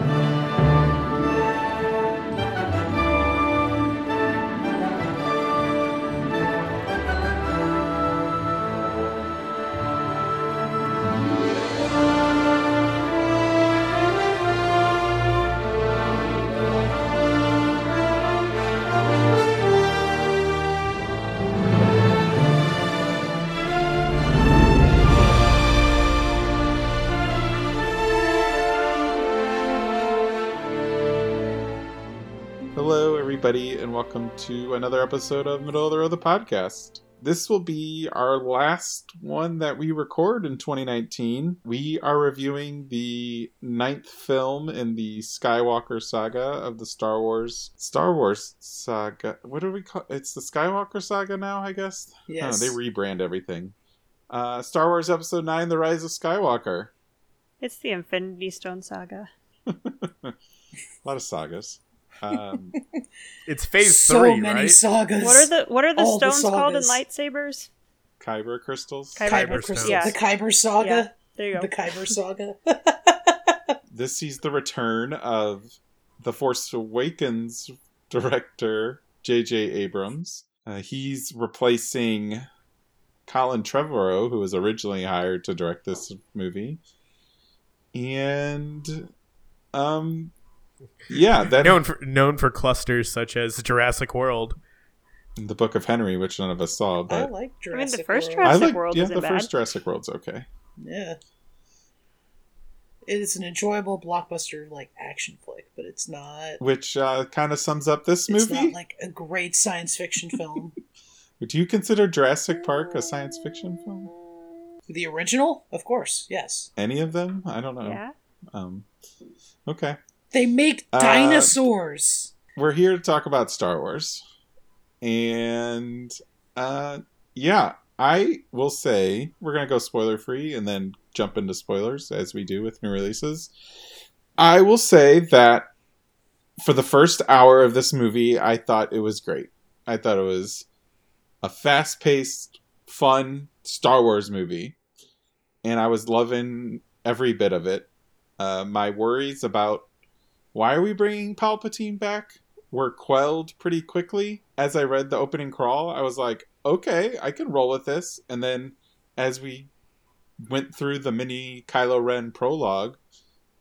Hello, everybody, and welcome to another episode of Middle of the Road, the podcast. This will be our last one that we record in 2019. We are reviewing the ninth film in the Skywalker saga of the Star Wars Star Wars saga. What do we call? It's the Skywalker saga now, I guess. I don't Yes. they rebrand everything. Uh, Star Wars Episode Nine: The Rise of Skywalker. It's the Infinity Stone saga. A lot of sagas. Um, It's phase so three, many right? sagas. What are the what are the All the stones called in lightsabers? Kyber crystals. Kyber Kyber crystals. stones. Yeah. the Kyber saga? Yeah. There you go. The Kyber saga. this sees the return of the Force Awakens director J.J. Abrams. Uh, he's replacing Colin Trevorrow, who was originally hired to direct this movie, and um, yeah, that known for known for clusters such as Jurassic World. the Book of Henry, which none of us saw, I but like I mean, the Jurassic first World. Jurassic I like World yeah, isn't the bad. first Jurassic World's okay. Yeah. It's an enjoyable blockbuster like action flick, but it's not Which uh, kind of sums up this it's movie. not like a great science fiction film. Do you consider Jurassic Park a science fiction film? the original? Of course, yes. Any of them? I don't know. Yeah. Um, okay. They make Uh, dinosaurs. We're here to talk about Star Wars. And uh, yeah, I will say we're going to go spoiler free and then jump into spoilers as we do with new releases. I will say that for the first hour of this movie, I thought it was great. I thought it was a fast paced, fun Star Wars movie. And I was loving every bit of it. Uh, my worries about why are we bringing Palpatine back were quelled pretty quickly. As I read the opening crawl, I was like, okay, I can roll with this. And then as we went through the mini Kylo Ren prologue,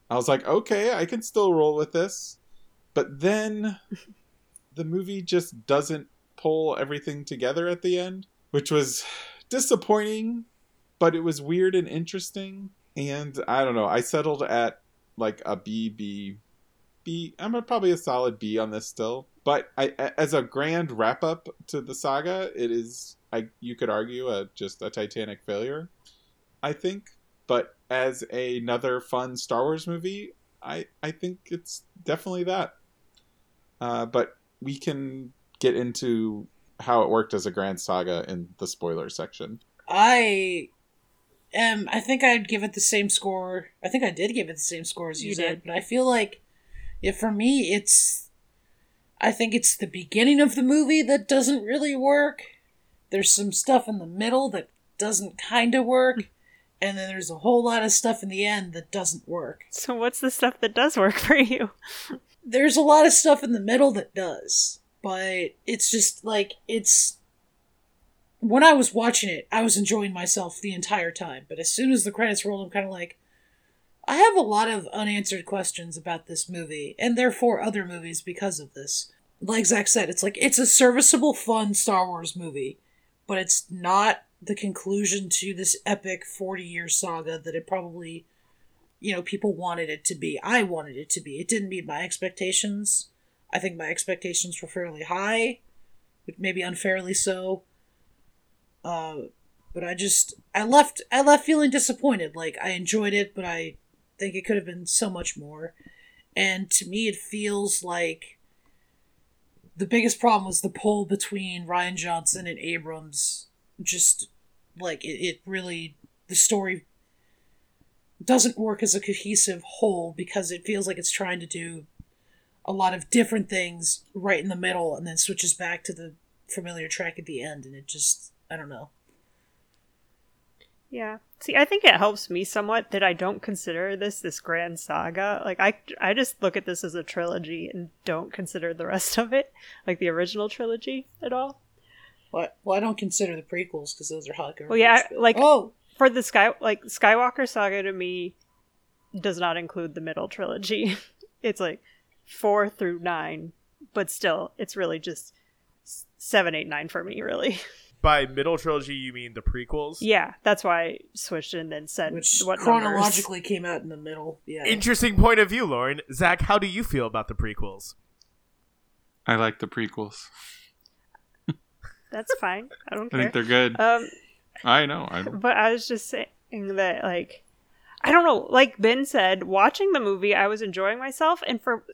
I was like, okay, I can still roll with this. But then the movie just doesn't pull everything together at the end, which was disappointing, but it was weird and interesting. And I don't know, I settled at like a B, B, B. I'm a, probably a solid B on this still. But I, a- as a grand wrap up to the saga, it is, I you could argue, a, just a Titanic failure. I think. But as another fun Star Wars movie, I I think it's definitely that. Uh, but we can get into how it worked as a grand saga in the spoiler section. I am. I think I'd give it the same score. I think I did give it the same score as you, You said, did. but I feel like, yeah, for me, it's. I think it's the beginning of the movie that doesn't really work. There's some stuff in the middle that doesn't kind of work, and then there's a whole lot of stuff in the end that doesn't work. So what's the stuff that does work for you? There's a lot of stuff in the middle that does, but it's just like it's when I was watching it, I was enjoying myself the entire time. But as soon as the credits rolled, I'm kind of like, I have a lot of unanswered questions about this movie, and therefore other movies because of this. Like Zach said, it's like it's a serviceable, fun Star Wars movie, but it's not the conclusion to this epic 40 year saga that it probably, you know, people wanted it to be. I wanted it to be. It didn't meet my expectations. I think my expectations were fairly high, but maybe unfairly so. Uh, but I just I left I left feeling disappointed. Like I enjoyed it, but I think it could have been so much more. And to me, it feels like the biggest problem was the pull between Rian Johnson and Abrams. Just like it, it really the story doesn't work as a cohesive whole because it feels like it's trying to do a lot of different things right in the middle and then switches back to the familiar track at the end and it just I don't know. Yeah. See, I think it helps me somewhat that I don't consider this this grand saga. Like I I just look at this as a trilogy and don't consider the rest of it, like the original trilogy at all. What? Well, I don't consider the prequels because those are hot garbage. Well, yeah, like oh, for the sky like Skywalker saga to me does not include the middle trilogy. it's like 4 through 9, but still it's really just s- 7 8 9 for me really. By middle trilogy, you mean the prequels? yeah, that's why I switched and then said which what numbers. chronologically came out in the middle. Yeah. Interesting point of view, Lauren. Zach, how do you feel about the prequels? I like the prequels. That's fine. I don't I think they're good. Um I know. I But I was just saying that, like, I don't know. Like Ben said, watching the movie, I was enjoying myself, and for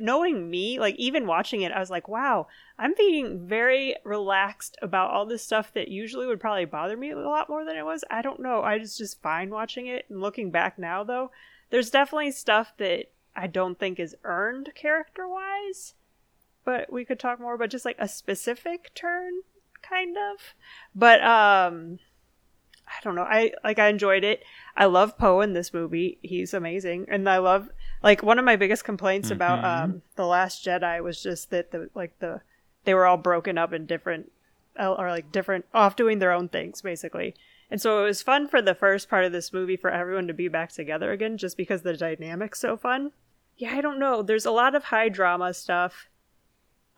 knowing me, like even watching it, I was like, wow, I'm being very relaxed about all this stuff that usually would probably bother me a lot more than it was. I don't know. I was just fine watching it. And looking back now, though, there's definitely stuff that I don't think is earned character wise. But we could talk more about just like a specific turn, kind of. But um I don't know. I like I enjoyed it. I love Poe in this movie. He's amazing. And I love like one of my biggest complaints about Mhm. um The Last Jedi was just that the like the they were all broken up in different uh, or like different off doing their own things basically. And so it was fun for the first part of this movie for everyone to be back together again just because the dynamic's so fun. Yeah, I don't know. There's a lot of high drama stuff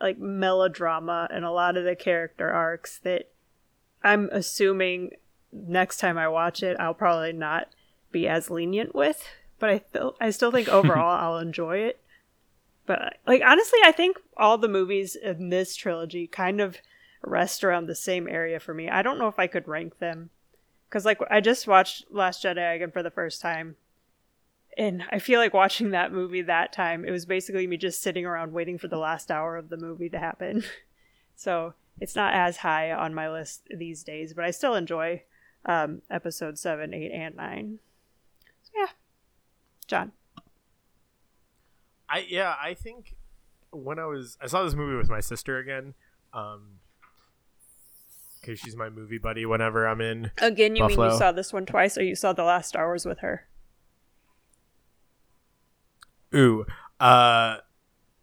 like melodrama and a lot of the character arcs that I'm assuming next time I watch it, I'll probably not be as lenient with. But I still, I still think overall I'll enjoy it. But like honestly, I think all the movies in this trilogy kind of rest around the same area for me. I don't know if I could rank them because like I just watched Last Jedi again for the first time. And I feel like watching that movie that time, it was basically me just sitting around waiting for the last hour of the movie to happen. so it's not as high on my list these days, but I still enjoy um, episode 7, 8, and 9. So yeah. John. I yeah, I think when I was I saw this movie with my sister again, um, because she's my movie buddy whenever I'm in. Again, you mean you saw this one twice, or you saw The Last Star Wars with her? Ooh, uh,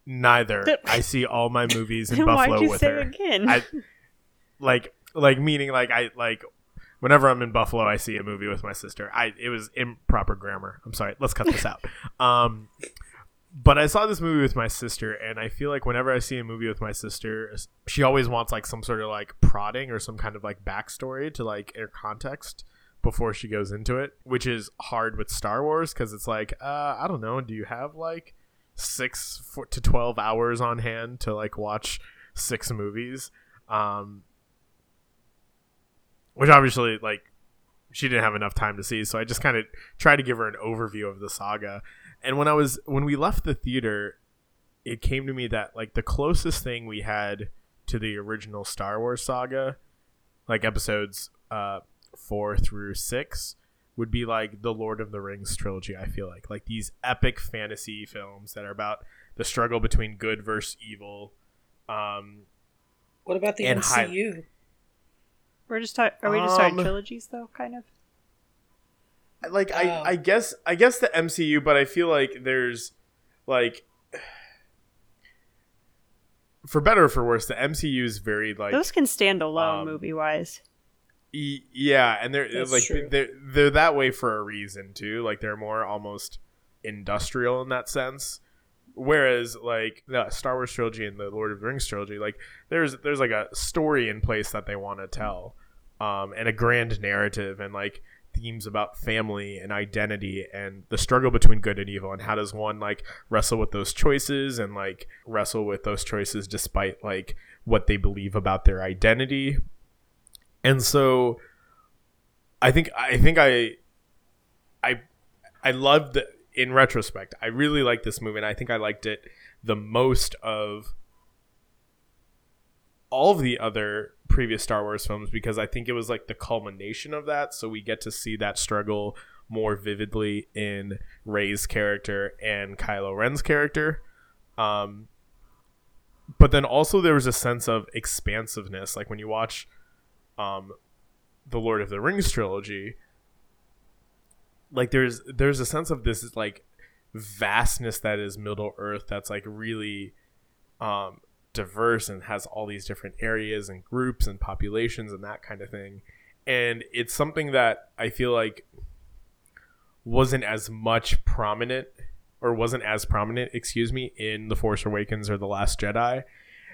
neither. The- I see all my movies in Buffalo why'd you with say her. again? I like like meaning like I like whenever I'm in Buffalo, I see a movie with my sister. I it was improper grammar. I'm sorry. Let's cut this out. Um, but I saw this movie with my sister, and I feel like whenever I see a movie with my sister, she always wants like some sort of like prodding or some kind of like backstory to like air context before she goes into it, which is hard with Star Wars because it's like, uh, I don't know, do you have like six four to twelve hours on hand to like watch six movies? Um, which obviously like she didn't have enough time to see, so I just kind of tried to give her an overview of the saga. And when I was when we left the theater, it came to me that like the closest thing we had to the original Star Wars saga, like episodes uh four through six, would be like the Lord of the Rings trilogy. I feel like like these epic fantasy films that are about the struggle between good versus evil. Um, What about the MCU? We're just talking. Are we just talking Um, trilogies though? Kind of. like. I, I guess I guess the MCU, but I feel like there's like for better or for worse, the MCU is very like Those can stand alone um, movie wise. e- yeah, and they're That's like true. they're they're that way for a reason too. Like they're more almost industrial in that sense. Whereas like the Star Wars trilogy and the Lord of the Rings trilogy, like there's there's like a story in place that they want to tell, um, and a grand narrative and like themes about family and identity and the struggle between good and evil and how does one like wrestle with those choices and like wrestle with those choices despite like what they believe about their identity. And so i think i think i i i loved the, in retrospect i really liked this movie and i think i liked it the most of all of the other previous Star Wars films because I think it was like the culmination of that. So we get to see that struggle more vividly in Rey's character and Kylo Ren's character. Um, but then also there was a sense of expansiveness, like when you watch um, the Lord of the Rings trilogy. like there's there's a sense of this like vastness that is Middle Earth that's like really um, diverse and has all these different areas and groups and populations and that kind of thing. And it's something that I feel like wasn't as much prominent or wasn't as prominent, excuse me, in The Force Awakens or The Last Jedi.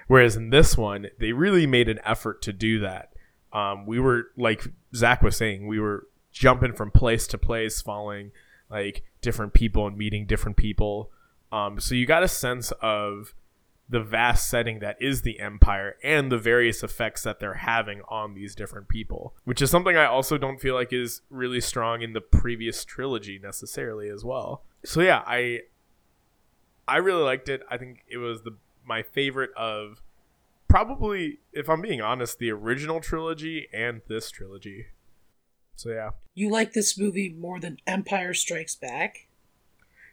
Whereas in this one, they really made an effort to do that. Um, we were, like Zach was saying, we were jumping from place to place, following like different people and meeting different people. Um, so you got a sense of the vast setting that is the empire and the various effects that they're having on these different people which is something i also don't feel like is really strong in the previous trilogy necessarily as well so yeah i i really liked it i think it was the my favorite of probably if i'm being honest the original trilogy and this trilogy so yeah You like this movie more than Empire Strikes Back?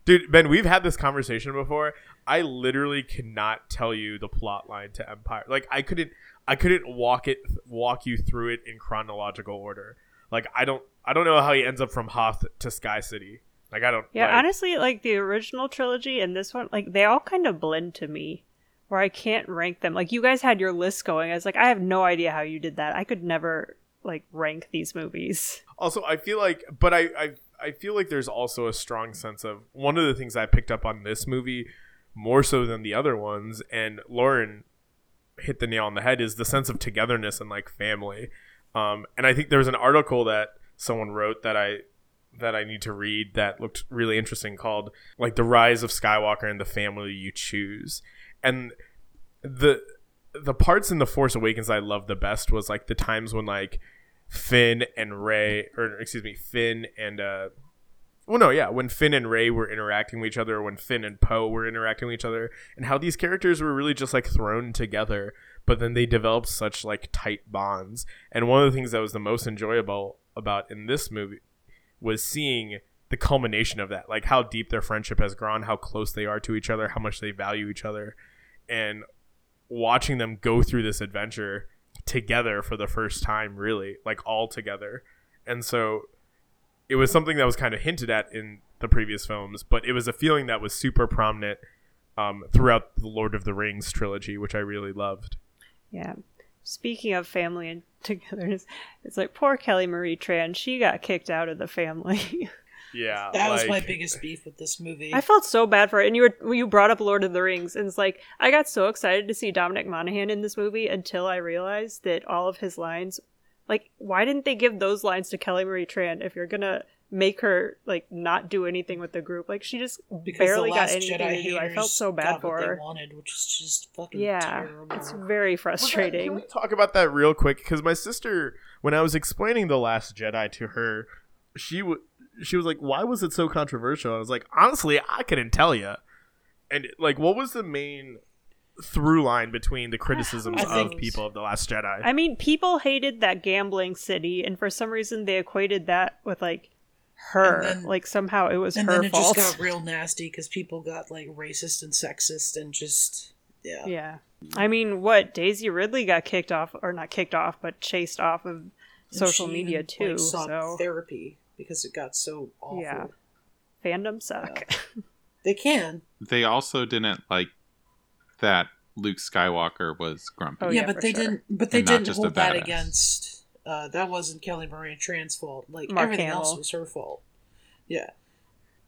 Dude, Ben, we've had this conversation before. I literally cannot tell you the plot line to Empire. Like I couldn't I couldn't walk it walk you through it in chronological order. Like I don't I don't know how he ends up from Hoth to Sky City. Like I don't Yeah, like, honestly, like the original trilogy and this one, like they all kind of blend to me, where I can't rank them. Like you guys had your list going. I was like, I have no idea how you did that. I could never like rank these movies. Also, I feel like, but I, I, I feel like there's also a strong sense of one of the things I picked up on this movie more so than the other ones, and Lauren hit the nail on the head is the sense of togetherness and like family. Um, and I think there was an article that someone wrote that I that I need to read that looked really interesting called like the rise of Skywalker and the family you choose. And the the parts in the Force Awakens I loved the best was like the times when like Finn and Rey or excuse me, Finn and uh well no, yeah, when Finn and Rey were interacting with each other, when Finn and Poe were interacting with each other, and how these characters were really just like thrown together, but then they developed such like tight bonds. And one of the things that was the most enjoyable about in this movie was seeing the culmination of that, like how deep their friendship has grown, how close they are to each other, how much they value each other, and watching them go through this adventure together for the first time, really, like all together. And so it was something that was kind of hinted at in the previous films, but it was a feeling that was super prominent um, throughout the Lord of the Rings trilogy, which I really loved. Yeah. Speaking of family and togetherness, it's like poor Kelly Marie Tran. She got kicked out of the family. Yeah, That was my biggest beef with this movie. I felt so bad for it. And you were you brought up Lord of the Rings, and it's like I got so excited to see Dominic Monaghan in this movie until I realized that all of his lines, like, why didn't they give those lines to Kelly Marie Tran if you're gonna make her like not do anything with the group? Like she just because barely got anything Jedi to do. I felt so bad for her. They wanted, which is just fucking Yeah, terrible. it's very Can frustrating. we talk about that real quick? Because my sister, when I was explaining the Last Jedi to her, she w- she was like, "Why was it so controversial?" I was like, "Honestly, I couldn't tell you." And like, what was the main through line between the criticisms I of people of the Last Jedi? I mean, people hated that gambling city, and for some reason they equated that with like her. And then- like somehow it was and her then it fault. just got real nasty because people got like racist and sexist and just yeah. Yeah. I mean, what Daisy Ridley got kicked off, or not kicked off, but chased off of And social she media even, too. like, sought so therapy because it got so awful. Yeah. fandom suck. They can. They also didn't like that Luke Skywalker was grumpy. Oh, yeah, yeah, but they sure. didn't. But they And didn't just hold that against. Uh, that wasn't Kelly Marie Tran's fault. Like Mark everything else was her fault. Yeah,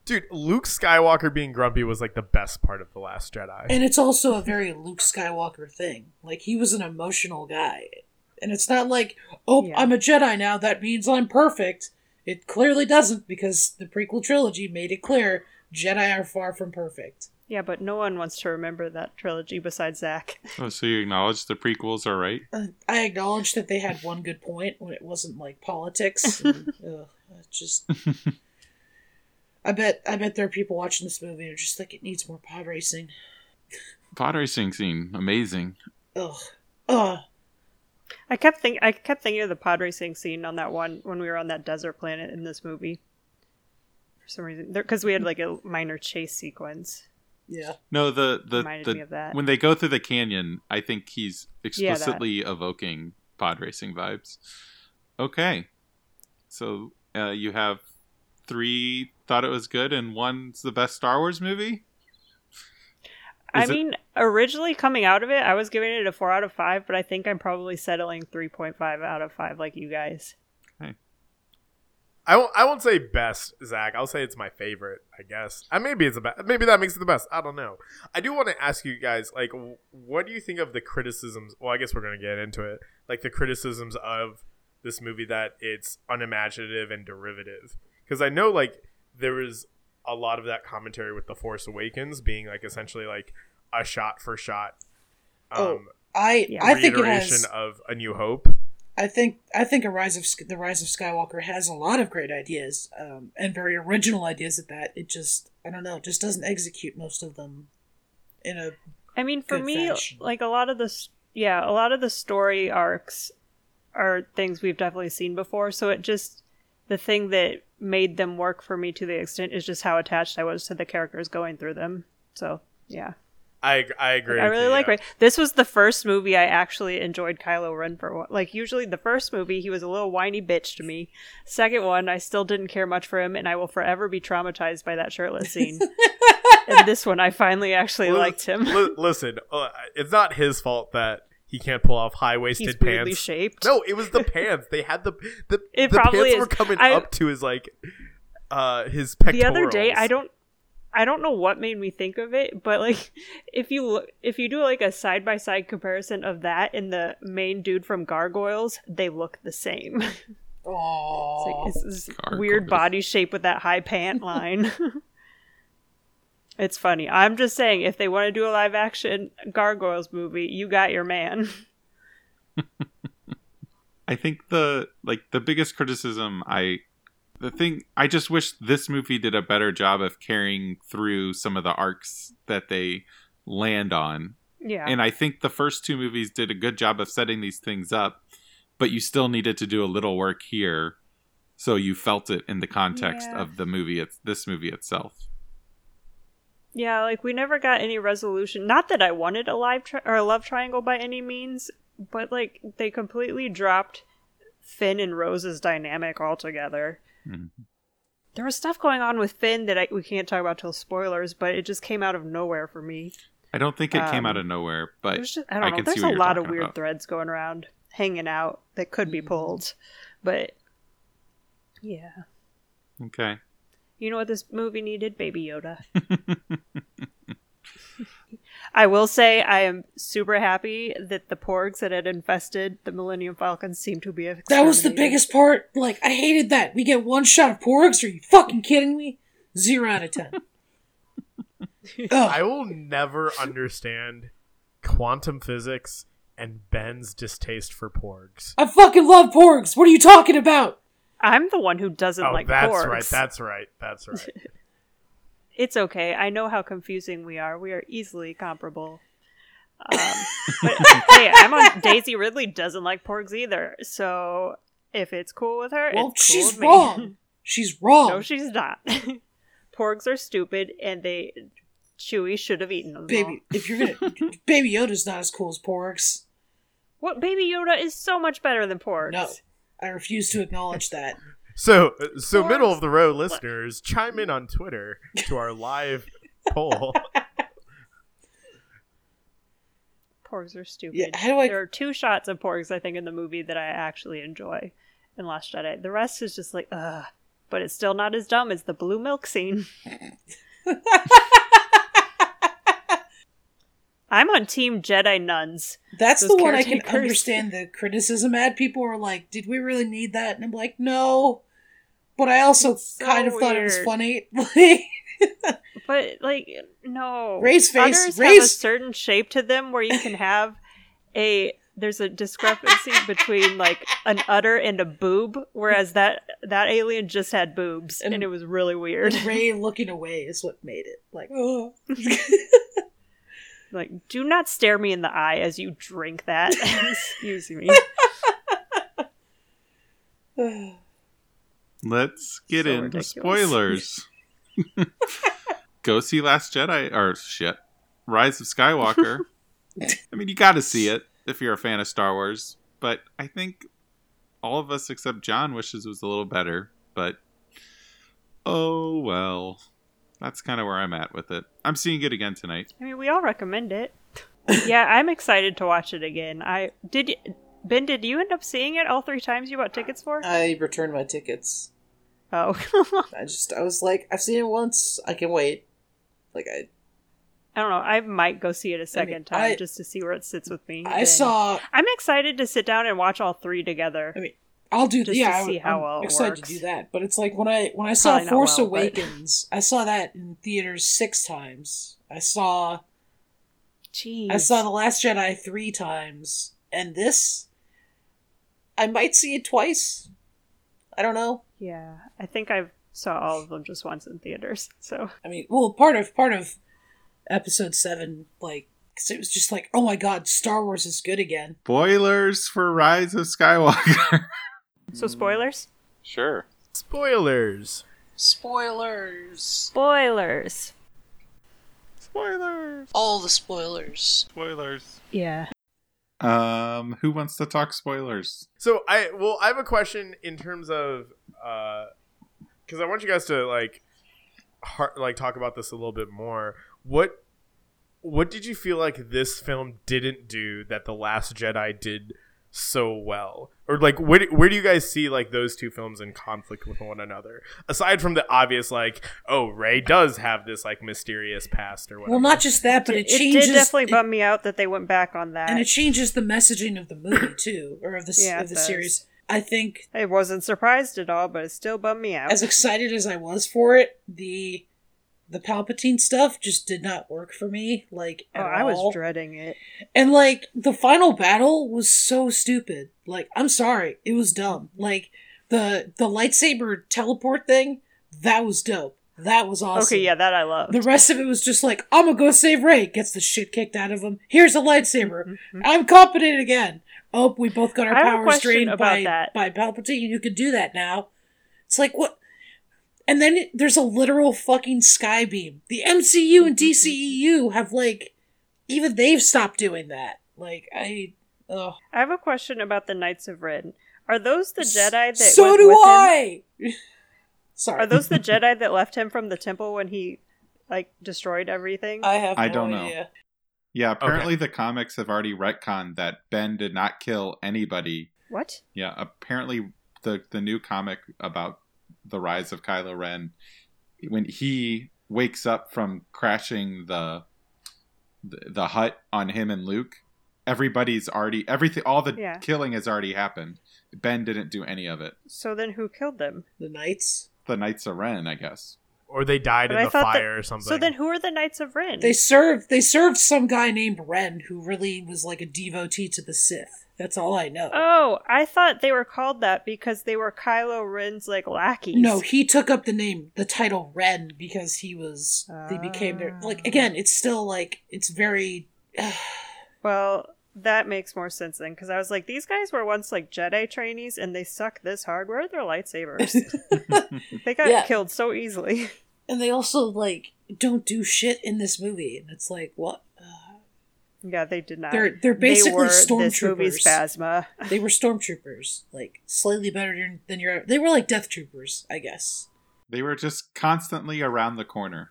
Dude, Luke Skywalker being grumpy was like the best part of the Last Jedi. and it's also a very Luke Skywalker thing. Like he was an emotional guy, and it's not like, oh, Yeah. I'm a Jedi now. That means I'm perfect. It clearly doesn't because the prequel trilogy made it clear Jedi are far from perfect. Yeah, but no one wants to remember that trilogy besides Zach. Oh, so you acknowledge the prequels are right? Uh, I acknowledge that they had one good point when it wasn't like politics. And, ugh, just, I bet, I bet there are people watching this movie and are just like, it needs more pod racing. Pod racing scene, amazing. Ugh, ugh. I kept think I kept thinking of the pod racing scene on that one when we were on that desert planet in this movie. For some reason, because we had like a minor chase sequence. Yeah, No, the the, Reminded the that. when they go through the canyon, I think he's Yeah, explicitly evoking pod racing vibes. Okay, so uh, you have three thought it was good and one's the best Star Wars movie? I Is it- mean, originally coming out of it, I was giving it a four out of five, but I think I'm probably settling three point five out of five, like you guys. I won't, I won't say best, Zach. I'll say it's my favorite. I guess. Uh, maybe it's the best. Maybe that makes it the best. I don't know. I do want to ask you guys, like, what do you think of the criticisms? Well, I guess we're gonna get into it. Like the criticisms of this movie that it's unimaginative and derivative. Because I know, like, there was a lot of that commentary with the Force Awakens being like essentially like a shot for shot. Um, Oh, I. I think it has. of A New Hope. I think I think a rise of the rise of Skywalker has a lot of great ideas um, and very original ideas at that. It just I don't know, just doesn't execute most of them in a I mean, for me, fashion. like a lot of the yeah, a lot of the story arcs are things we've definitely seen before. So it just the thing that made them work for me to the extent is just how attached I was to the characters going through them. So yeah, I I agree. I really you, like yeah. Rey. This was the first movie I actually enjoyed Kylo Ren for. Like usually, the first movie he was a little whiny bitch to me. Second one, I still didn't care much for him, and I will forever be traumatized by that shirtless scene. and this one, I finally actually Li- liked him. li- listen, uh, it's not his fault that he can't pull off high waisted pants. shaped. No, it was the pants. They had the the, It the probably pants is. were coming I- up to his like uh his pectorals. the other day i don't i don't know what made me think of it but like if you look if you do like a side by side comparison of that and the main dude from gargoyles they look the same. It's oh like it's this Gargoyles. weird body shape with that high pant line. It's funny. I'm just saying if they want to do a live action gargoyles movie you got your man. I think the like the biggest criticism I the thing I just wish this movie did a better job of carrying through some of the arcs that they land on. yeah And I think the first two movies did a good job of setting these things up, but you still needed to do a little work here so you felt it in the context Yeah. of the movie it's this movie itself. Yeah, like we never got any resolution. Not that I wanted a live tri- or a love triangle by any means, but like they completely dropped Finn and Rose's dynamic altogether. Mhm. There was stuff going on with Finn that I, we can't talk about till spoilers, but it just came out of nowhere for me. I don't think it came out Um, of nowhere, but There's just, I I don't know. can There's a lot of weird about. threads going around, hanging out that could be pulled, but yeah. okay. You know what this movie needed? Baby Yoda. I will say I am super happy that the porgs that had infested the Millennium Falcon seem to be that was the biggest part. Like I hated that. We get one shot of porgs. Are you fucking kidding me? Zero out of ten. I will never understand quantum physics and Ben's distaste for porgs. I fucking love porgs. What are you talking about? I'm the one who doesn't Oh, like that's porgs. right. That's right. That's right. It's okay. I know how confusing we are. We are easily comparable. Um, but hey, I'm on Daisy Ridley doesn't like porgs either. So if it's cool with her, Well, it's cool she's with me. wrong. She's wrong. No, she's not. Porgs are stupid, and they Chewie should have eaten them. Baby, if you're gonna, Baby Yoda's not as cool as porgs. what Baby Yoda is so much better than Porgs. No, I refuse to acknowledge that. So, uh, so Porgs- middle of the road listeners, chime in on Twitter to our live poll. Porgs are stupid. Yeah, how do I- There are two shots of Porgs I think in the movie that I actually enjoy in Last Jedi. The rest is just like ugh, but it's still not as dumb as the blue milk scene. I'm on Team Jedi Nuns. That's Those the one I can understand the criticism at. People are like, "Did we really need that?" And I'm like, "No," but I also so kind of thought it was funny. But like no, Rey's face- have a certain shape to them where you can have a there's a discrepancy between like an udder and a boob, whereas that that alien just had boobs, and, And- it was really weird. Rey looking away is what made it like. Oh. like, do not stare me in the eye as you drink that. Excuse me. Let's get So into ridiculous. spoilers. Go see Last Jedi or shit. Rise of Skywalker. I mean, you got to see it if you're a fan of Star Wars, but I think all of us except John wishes it was a little better, but Oh well. That's kind of where I'm at with it. I'm seeing it again tonight. I mean, we all recommend it. yeah, I'm excited to watch it again. I did. Ben, did you end up seeing it all three times you bought tickets for? I returned my tickets. Oh, I just I was like, I've seen it once. I can wait. Like I I don't know. I might go see it a second time I- just to see where it sits with me. I Ben. saw. I'm excited to sit down and watch all three together. I mean, I'll do. Just yeah, to see I, how I'm well it excited works. to do that. But it's like when I when I saw Probably Force well, but- Awakens, I saw that in theaters six times. I saw Jeez. I saw The Last Jedi three times, and this, I might see it twice. I don't know. Yeah, I think I saw all of them just once in theaters. So I mean, well, part of part of episode seven, like, 'cause it was just like, oh my god, Star Wars is good again. Spoilers for Rise of Skywalker. so spoilers. sure. Spoilers. Spoilers. Spoilers. Spoilers. All the spoilers. Spoilers. Yeah. Um, who wants to talk spoilers? So I well, I have a question in terms of Uh, because I want you guys to like har like talk about this a little bit more. What what did you feel like this film didn't do that the Last Jedi did so well, or like where do, where do you guys see like those two films in conflict with one another? Aside from the obvious, like oh, Rey does have this like mysterious past or whatever. Well, not just that, but it, it changes. did definitely it- bum me out that they went back on that. and it changes the messaging of the movie too, or of the Yeah, of it the does. series. I think I wasn't surprised at all, but it still bummed me out. as excited as I was for it, the the Palpatine stuff just did not work for me. Like oh, I was all. dreading it. And like the final battle was so stupid. Like I'm sorry, it was dumb. Like the the lightsaber teleport thing, that was dope. That was awesome. Okay, yeah, that I love. The rest of it was just like, I'm gonna go save Rey. Gets the shit kicked out of him. Here's a lightsaber. Mm-hmm, mm-hmm. I'm competent again. Oh, we both got our. I have a powers drained by that. by Palpatine. You could do that now. It's like what? And then it, there's a literal fucking sky beam. The MCU and DCEU have like, even they've stopped doing that. Like I, oh, I have a question about the Knights of Ren. Are those the Jedi that so went do with him? I. Sorry, Are those the Jedi that left him from the temple when he like destroyed everything? I have. I don't know. idea. Yeah, apparently the comics have already retconned that Ben did not kill anybody. what? Yeah, apparently the the new comic about the rise of Kylo Ren, when he wakes up from crashing the the, the hut on him and Luke, everybody's already everything all the Yeah. killing has already happened. Ben didn't do any of it. So then who killed them? The knights. The Knights of Ren, I guess. Or they died But in I the thought that- fire or something. So then who are the Knights of Ren? They served. They served some guy named Ren who really was like a devotee to the Sith. That's all I know. Oh, I thought they were called that because they were Kylo Ren's like lackeys. No, he took up the name, the title Ren because he was. They became their like Ah. again. It's still like it's very. Well, that makes more sense then, because I was like, these guys were once like Jedi trainees, and they suck this hard. Where are their lightsabers? they got Yeah. killed so easily. and they also like don't do shit in this movie, and it's like what? Uh, yeah, they did not. They're- they're basically were this movie's stormtroopers. Phasma. they were stormtroopers, like slightly better than, than your. They were like death troopers, I guess. They were just constantly around the corner.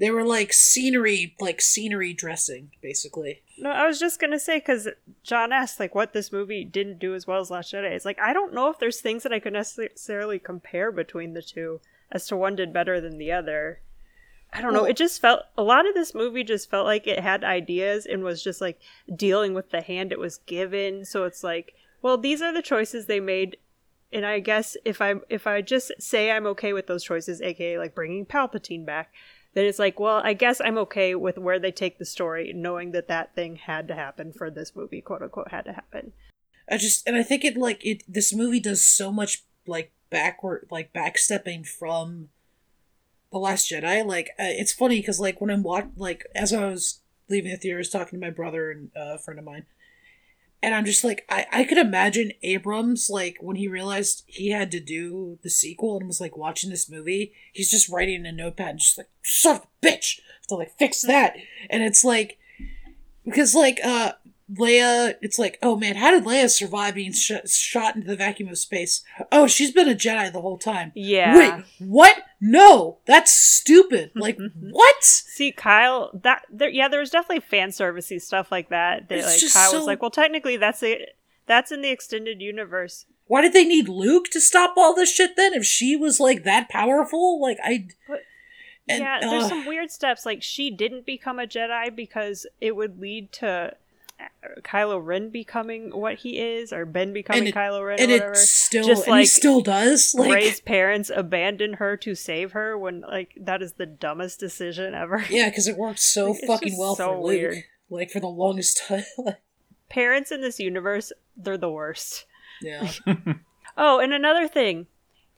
They were like scenery, like scenery dressing, basically. No, I was just gonna say because John asked like what this movie didn't do as well as Last Jedi. It's like I don't know if there's things that I could necessarily compare between the two as to one did better than the other. I don't know. Well- It just felt a lot of this movie just felt like it had ideas and was just like dealing with the hand it was given. So it's like, well, these are the choices they made, and I guess if I if I just say I'm okay with those choices, aka like bringing Palpatine back, then it's like, well, I guess I'm okay with where they take the story, knowing that that thing had to happen for this movie, quote unquote, had to happen. I just and I think it like it this movie does so much like backward like backstepping from the Last Jedi. Like uh, it's funny because like when I'm watch like as I was leaving the theater, I was talking to my brother and uh, a friend of mine, and I'm just like I I could imagine Abrams like when he realized he had to do the sequel and was like watching this movie, he's just writing in a notepad and just like son of a bitch I have to like fix that, and it's like because like uh Leia, it's like, oh man, how did Leia survive being sh- shot into the vacuum of space? Oh, she's been a Jedi the whole time. Yeah. Wait, what? No, that's stupid. Like, what? See, Kyle, that there, yeah, there was definitely fan servicey stuff like that. That It's like Kyle so- was like, well, technically, that's it. That's in the extended universe. Why did they need Luke to stop all this shit then? If she was like that powerful, like I. But- and, yeah, there's uh, some weird steps. Like she didn't become a Jedi because it would lead to Kylo Ren becoming what he is, or Ben becoming it- Kylo Ren, and or it whatever. still, Just and he like still does. Like, Rey's parents abandoned her to save her when like that is the dumbest decision ever. yeah, because it worked so It's fucking well so for Luke. weird. Like for the longest time. Parents in this universe, they're the worst. yeah. Oh, and another thing,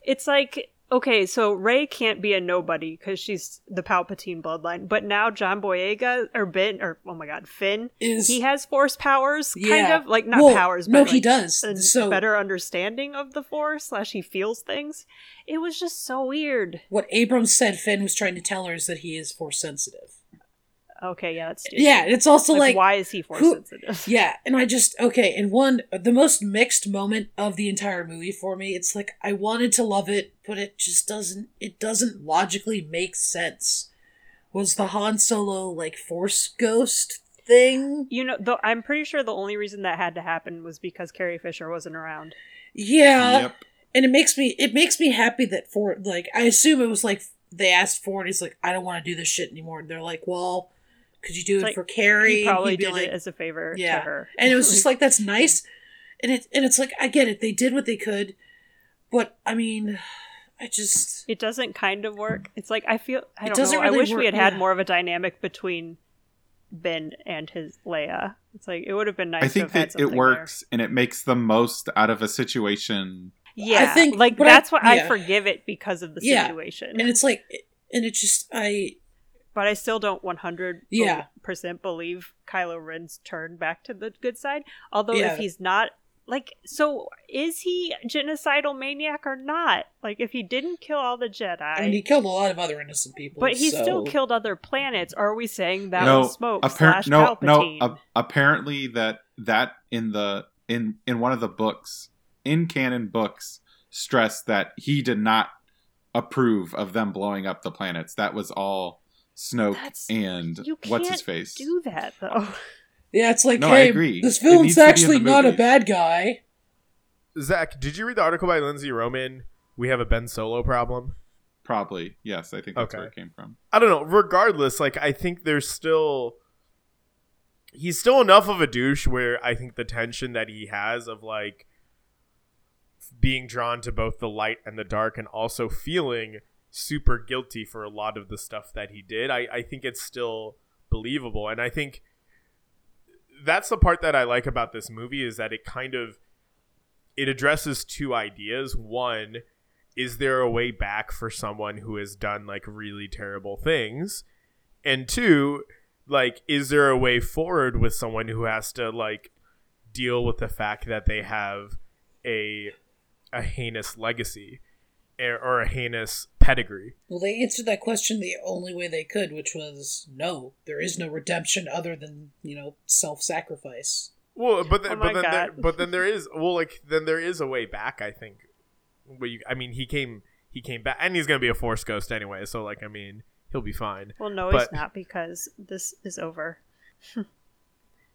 it's like okay, so Rey can't be a nobody because she's the Palpatine bloodline, but now John Boyega or Ben or oh my god, Finn, Is he has Force powers, kind Yeah. of like not Well, powers, but no, like, he does. a So better understanding of the Force slash he feels things. It was just so weird. what Abrams said Finn was trying to tell her is that he is force sensitive. Okay, yeah, that's stupid. Yeah, it's also like, like, why is he Force who- sensitive? yeah, and I just okay, and one the most mixed moment of the entire movie for me, it's like I wanted to love it, but it just doesn't it doesn't logically make sense. Was the Han Solo like force ghost thing? You know, though I'm pretty sure the only reason that had to happen was because Carrie Fisher wasn't around. Yeah. yep. and it makes me it makes me happy that Ford like I assume it was like they asked for Ford he's like I don't want to do this shit anymore and they're like well could you do It's it like, for Carrie He probably He'd did like, it as a favor yeah to her. and it was just like that's nice and it and it's like I get it they did what they could but I mean I just it doesn't kind of work. It's like I feel I It don't doesn't know. really I wish work, we had had more of a dynamic between Ben and his Leia. It's like it would have been nice. I to think have had that it something works and it makes the most out of a situation. Yeah, I think- like but I- that's what I forgive it because of the Yeah. situation. and it's like and it just I but I still don't 100 Yeah. percent believe Kylo Ren's turn back to the good side. Although Yeah. if he's not like so is he genocidal maniac or not? Like if he didn't kill all the Jedi I mean he killed a lot of other innocent people but he so- still killed other planets. Are we saying that no, was Snoke appar- slash no, no. Palpatine? a- apparently, that that in the in in one of the books in canon books stressed that he did not approve of them blowing up the planets. That was all Snoke That's- and you what's his can't face. do that though. yeah it's like No, I agree. this It needs villain's to be in actually not a bad guy Zach, did you read the article by Lindsey Romain? We have a Ben Solo problem. Probably yes. I think that's Okay. where it came from. I don't know. Regardless, like I think there's still he's still enough of a douche where I think the tension that he has of like being drawn to both the light and the dark and also feeling super guilty for a lot of the stuff that he did. I, I think it's still believable. And I think that's the part that I like about this movie is that it kind of it addresses two ideas. One, is there a way back for someone who has done like really terrible things? And two, like is there a way forward with someone who has to like deal with the fact that they have a a heinous legacy or, or a heinous pedigree? Well, they answered that question the only way they could, which was no. There is no redemption other than you know self-sacrifice. Well, but then, Oh but then, there, but then there is well, like then there is a way back. I think. But you, I mean, he came, he came back, and he's gonna be a force ghost anyway. So, like, I mean, he'll be fine. Well, no, But- he's not because this is over.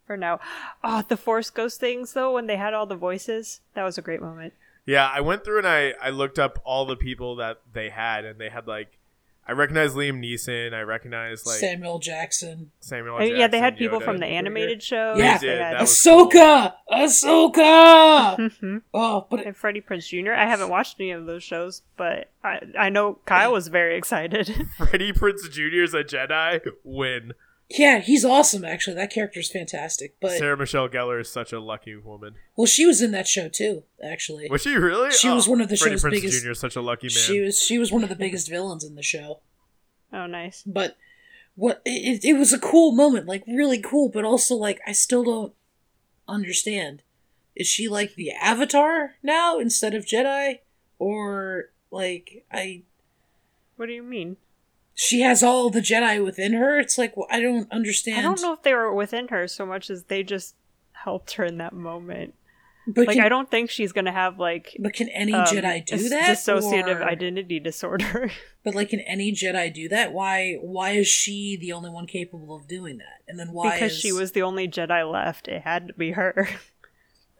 For now. Oh, the Force Ghost things, though, when they had all the voices, that was a great moment. Yeah, I went through and I I looked up all the people that they had, and they had like, I recognized Liam Neeson, I recognized like Samuel Jackson, Samuel. I mean, yeah, they had Jackson, people Yoda. from the animated show. Yeah. they did, had- that was Ahsoka, Ahsoka. Mhm. oh, but it, and Freddie Prinze Jr. I haven't watched any of those shows, but I I know Kyle was very excited. Freddie Prinze Jr. is a Jedi. Win. Yeah, he's awesome. Actually, that character is fantastic. But Sarah Michelle Gellar is such a lucky woman. well, she was in that show too. Actually, Was she really? She was oh, one of the Freddie show's Prinze biggest- Jr. is such a lucky man. she was she was one of the biggest villains in the show. oh, nice. But what it, it was a cool moment, like really cool, but also like I still don't understand. Is she like the Avatar now instead of Jedi, or like I? What do you mean? She has all the Jedi within her. It's like well, I don't understand. I don't know if they were within her so much as they just helped her in that moment. But Like can, I don't think she's gonna have like but can any um, Jedi do dis- that? dissociative or- identity disorder. But like, can any Jedi do that? Why? Why is she the only one capable of doing that? And then why? because is, she was the only Jedi left. It had to be her.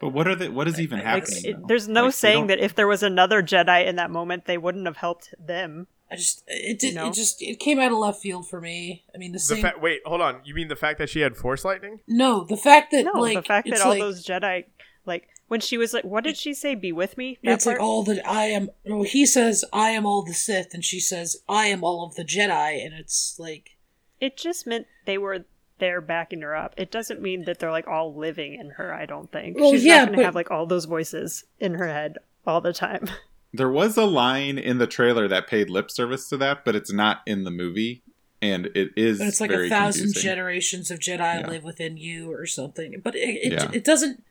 But what are they? What is even Like, happening? it- there's no Like, saying that if there was another Jedi in that moment, they wouldn't have helped them. I just it did. You know? It just it came out of left field for me. I mean, the The same. fa- wait, hold on. You mean the fact that she had force lightning? no, the fact that No, like the fact it's that all like, those Jedi, like when she was like, what did she say? Be with me. That It's like all the I am. Well, he says I am all the Sith, and she says I am all of the Jedi, and it's like It just meant they were there backing her up. It doesn't mean that they're like all living in her. I don't think. Well, She's yeah, not going to but- have like all those voices in her head all the time. There was a line in the trailer that paid lip service to that, but it's not in the movie, and it is. but it's like very a thousand confusing. generations of Jedi Yeah. live within you or something. But it it, Yeah. it doesn't.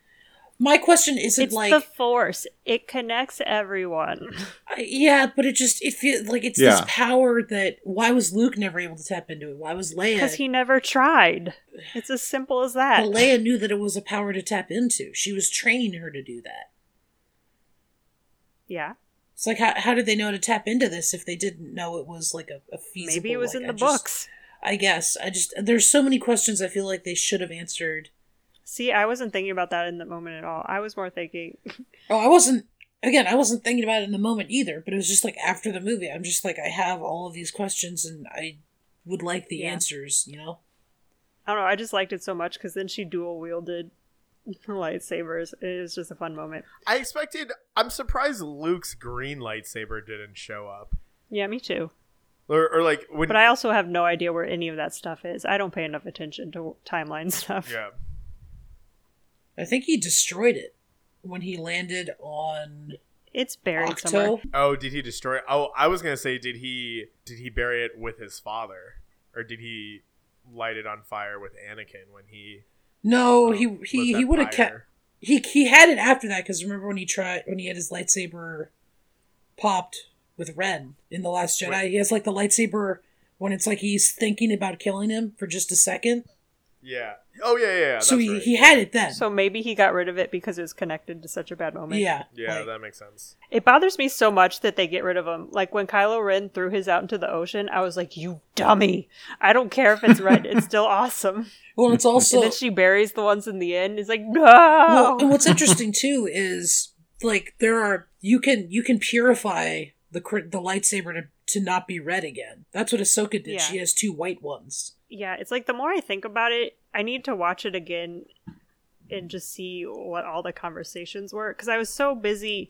My question isn't it's like the Force. It connects everyone. I- yeah, but it just it feels like it's Yeah. this power that why was Luke never able to tap into it? Why was Leia? Because he never tried. It's as simple as that. But Leia knew that it was a power to tap into. She was training her to do that. yeah. It's like how how did they know to tap into this if they didn't know it was like a, a feasible? Maybe it was like, in I the just- books. I guess I just there's so many questions I feel like they should have answered. See, I wasn't thinking about that in the moment at all. I was more thinking, Oh, I wasn't. Again, I wasn't thinking about it in the moment either. But it was just like after the movie, I'm just like I have all of these questions and I would like the Yeah. answers. You know. I don't know, I just liked it so much because then she dual wielded lightsabers. It was just a fun moment. I expected. I'm surprised Luke's green lightsaber didn't show up, Yeah, me too. or, or like when. But I also have no idea where any of that stuff is. I don't pay enough attention to timeline stuff. yeah. I think he destroyed it when he landed on It's buried somewhere. Oh, did he destroy? It? Oh, I was gonna say, did he did he bury it with his father, or did he light it on fire with Anakin when he? No, he he he would have kept. He he had it after that because remember when he tried when he had his lightsaber popped with Ren in the Last Jedi. Right. He has like the lightsaber when it's like he's thinking about killing him for just a second. Yeah. Oh yeah, yeah. yeah so he, right. he had it then. So maybe he got rid of it because it was connected to such a bad moment. yeah, Yeah, like- that makes sense. It bothers me so much that they get rid of him. Like when Kylo Ren threw his out into the ocean, I was like, "You dummy! I don't care if it's red; it's still awesome." well, it's also and then she buries the ones in the end. It's like, no. well, and what's interesting too is like there are you can you can purify the cr- the lightsaber to to not be red again. That's what Ahsoka did. Yeah. She has two white ones. Yeah, it's like the more I think about it, I need to watch it again and just see what all the conversations were because I was so busy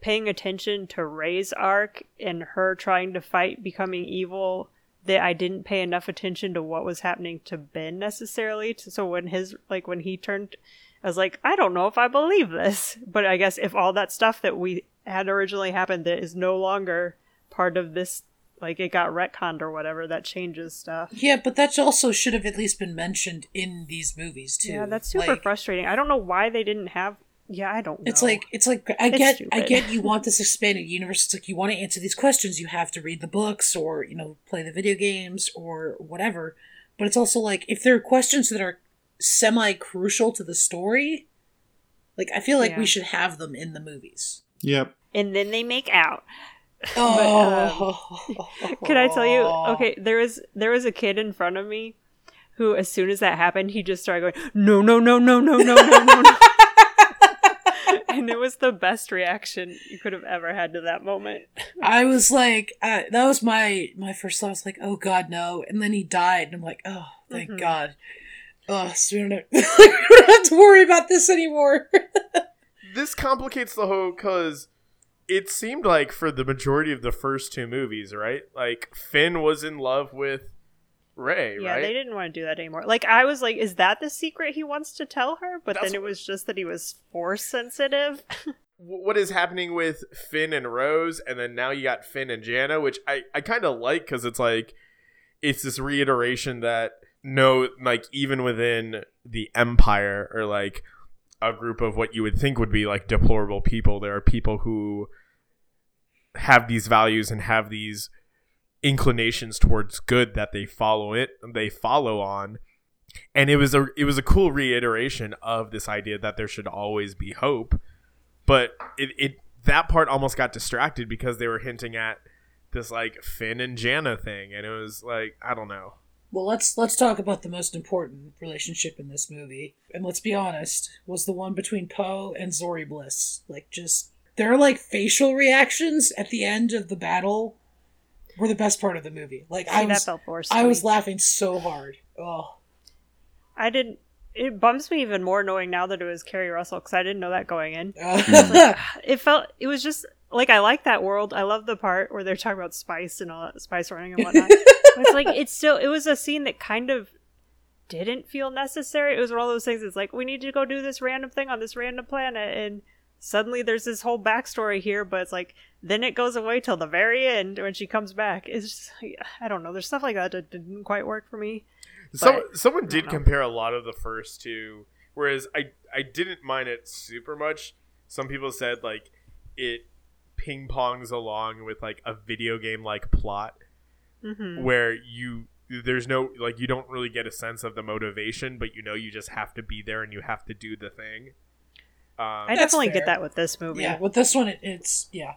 paying attention to Rey's arc and her trying to fight becoming evil that I didn't pay enough attention to what was happening to Ben necessarily. So when his like when he turned, I was like, I don't know if I believe this. But I guess if all that stuff that we had originally happened that is no longer part of this, like it got retconned or whatever, that changes stuff. Yeah, but that also should have at least been mentioned in these movies too. Yeah, that's super Like, frustrating. I don't know why they didn't have. Yeah, I don't know. It's like it's like I It's get I get you want this expanded universe. It's like you want to answer these questions, you have to read the books or you know play the video games or whatever. But it's also like if there are questions that are semi crucial to the story, like I feel like Yeah. we should have them in the movies. Yep. and then they make out. Oh, Can I tell you? Okay, there was there was a kid in front of me who, as soon as that happened, he just started going, "No, no, no, no, no, no, no, no." no." and it was the best reaction you could have ever had to that moment. I was like, uh, that was my my first thought. I was like, oh god, no! And then he died, and I'm like, oh, thank Mhm. God. Oh, so we don't, have, we don't have to worry about this anymore. This complicates the whole because it seemed like for the majority of the first two movies, right? Like Finn was in love with Rey, Yeah, right? they didn't want to do that anymore. Like I was like, is that the secret he wants to tell her? But That's then it was just that he was force sensitive. what is happening with Finn and Rose, and then now you got Finn and Jannah, which I, I kind of like because it's like it's this reiteration that no, like even within the Empire or like a group of what you would think would be like deplorable people, there are people who have these values and have these inclinations towards good that they follow it they follow on. And it was a it was a cool reiteration of this idea that there should always be hope. But it, it that part almost got distracted because they were hinting at this like Finn and Jannah thing. And it was like I don't know. Well, let's let's talk about the most important relationship in this movie, and let's be honest, was the one between Poe and Zori Bliss. Like, just their like facial reactions at the end of the battle were the best part of the movie. Like, I that was. I was laughing so hard. Oh, I didn't. It bums me even more knowing now that it was Keri Russell because I didn't know that going in. Uh, It felt. It was just like I like that world. I love the part where they're talking about spice and all that spice running and whatnot. it's like it's still. It was a scene that kind of didn't feel necessary. It was one of those things. It's like we need to go do this random thing on this random planet, and suddenly there's this whole backstory here. But it's like then it goes away till the very end when she comes back. It's just I don't know. There's stuff like that that didn't quite work for me. Some, someone did know. compare a lot of the first two, whereas I I didn't mind it super much. Some people said like it ping pongs along with like a video game like plot hmm where you there's no like you don't really get a sense of the motivation, but you know you just have to be there and you have to do the thing. Um, I definitely fair. get that with this movie. yeah, with this one, it, it's yeah.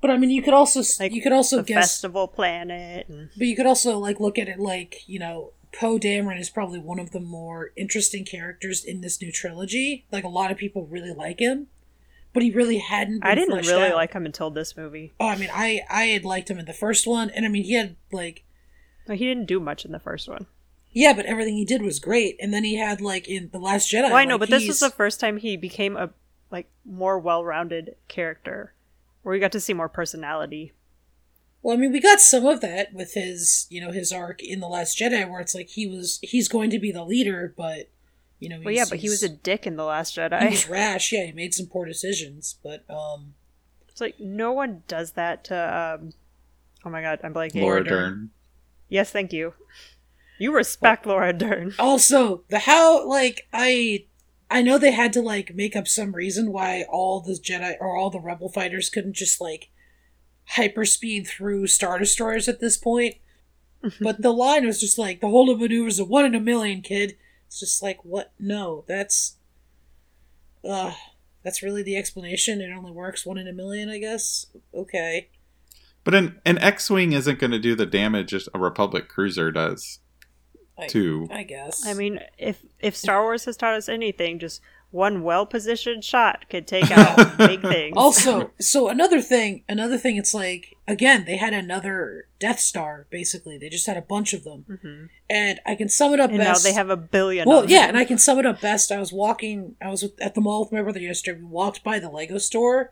But I mean, you could also Like you could also the guess festival planet. And, But you could also like look at it like you know Poe Dameron is probably one of the more interesting characters in this new trilogy. Like a lot of people really like him, but he really hadn't. Been I didn't really out. like him until this movie. Oh, I mean, I I had liked him in the first one, and I mean he had like No, he didn't do much in the first one. Yeah, but everything he did was great. And then he had like in the Last Jedi. Well, I know, like, but this was the first time he became a like more well-rounded character, where we got to see more personality. Well, I mean, we got some of that with his, you know, his arc in the Last Jedi, where it's like he was he's going to be the leader, but you know, Well, yeah, he's- but he was a dick in the Last Jedi. he was rash. Yeah, he made some poor decisions, but um, It's like no one does that to. um Oh my god, I'm blanking. Laura Dern. Dern. Yes, thank you. You respect Laura Dern. also the how like I I know they had to like make up some reason why all the Jedi or all the Rebel fighters couldn't just like hyperspeed through Star Destroyers at this point. but the line was just like the whole maneuver is a one in a million, kid. It's just like what? No, that's uh that's really the explanation. It only works one in a million, I guess. Okay. But an an X-wing isn't going to do the damage a Republic cruiser does. I, Too. I guess. I mean, if if Star Wars has taught us anything, just one well-positioned shot could take out big things. also so another thing another thing it's like again they had another death star basically they just had a bunch of them Mhm. and i can sum it up and best now they have a billion. well of yeah them. and i can sum it up best i was walking i was at the mall with my brother yesterday we walked by the lego store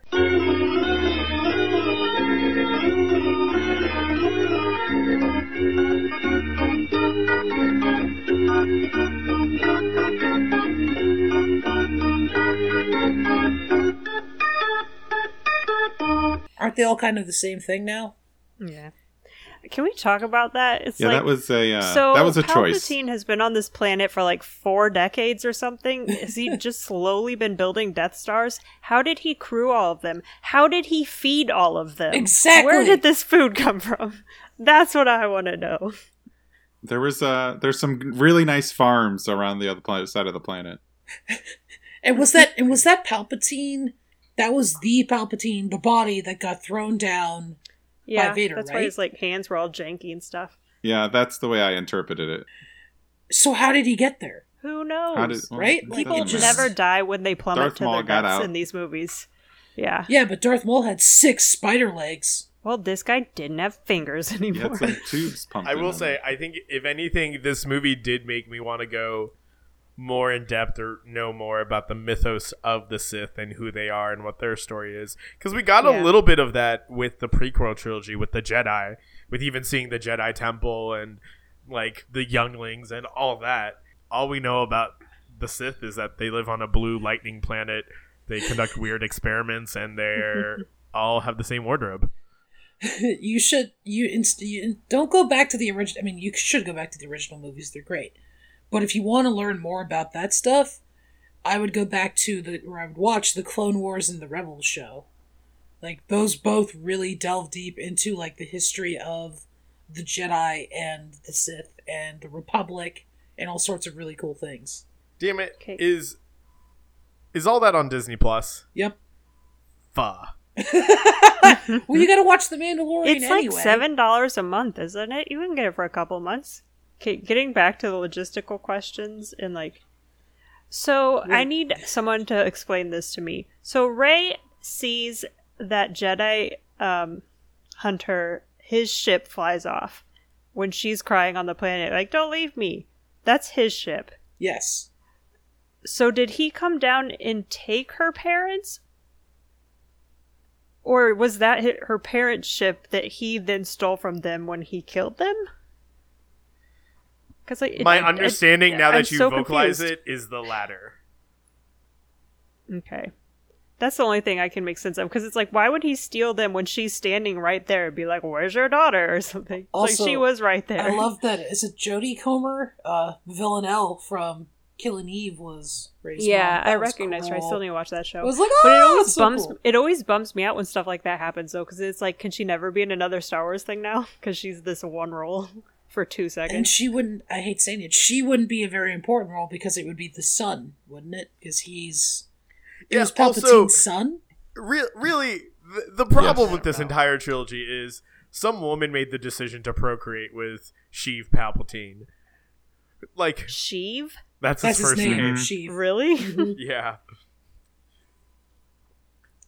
aren't they all kind of the same thing now Yeah. Can we talk about that? It's Yeah, like that was a uh, so that was a choice. Palpatine has been on this planet for like four decades or something. Has he just slowly been building Death Stars? How did he crew all of them? How did he feed all of them? Exactly. Where did this food come from? That's what I want to know. There was uh there's some really nice farms around the other planet, side of the planet. And was that and was that Palpatine? That was the Palpatine, the body that got thrown down. Yeah, Vader, that's why his like hands were all janky and stuff. Yeah, that's the way I interpreted it. So how did he get there? Who knows? How did well, right? People just- never die when they plummet Darth to Maul their got deaths in these movies. Yeah. Yeah, but Darth Maul had six spider legs. Well, this guy didn't have fingers He anymore. had some tubes pumped. I in will him. say, I think if anything, this movie did make me want to go more in depth or know more about the mythos of the Sith and who they are and what their story is. Because we got Yeah. a little bit of that with the prequel trilogy with the Jedi, with even seeing the Jedi Temple and like the younglings and all that. All we know about the Sith is that they live on a blue lightning planet. They conduct weird experiments and they're all have the same wardrobe. you should you, inst- you don't go back to the original. I mean, you should go back to the original movies; they're great. But if you want to learn more about that stuff, I would go back to the or I would watch the Clone Wars and the Rebels show. Like those both really delve deep into like the history of the Jedi and the Sith and the Republic and all sorts of really cool things. Damn it! 'Kay. Is is all that on Disney Plus? Yep. Fuh. Well, you got to watch The Mandalorian It's anyway. like seven dollars a month, isn't it? You can get it for a couple months. Okay, getting back to the logistical questions and like, so I need someone to explain this to me. So Rey sees that Jedi um, hunter, his ship flies off when she's crying on the planet, like, "Don't leave me." That's his ship. Yes. So did he come down and take her parents? Or was that her parents' ship that he then stole from them when he killed them? Because like, My it- understanding now I'm that you so vocalize confused. it is the latter. Okay. That's the only thing I can make sense of because it's like, why would he steal them when she's standing right there and be like, "Where's your daughter?" or something? Also, like she was right there. I love that. Is it Jodie Comer? Uh, Villanelle from Killing Eve was Rey's Yeah, I was recognize her. I still need to watch that show. I was like, but it "Oh, always that's so bums cool." it always bums me out when stuff like that happens though because it's like can she never be in another star wars thing now because she's this one role for two seconds. And she wouldn't. I hate saying it. She wouldn't be a very important role because it would be the son, wouldn't it? Because he's it Yeah, was Palpatine's also- son. Re- really, the, the problem Yes. with this entire trilogy is some woman made the decision to procreate with Sheev Palpatine. Like sheev that's, That's his his first name. name. She. really Mhm. Yeah.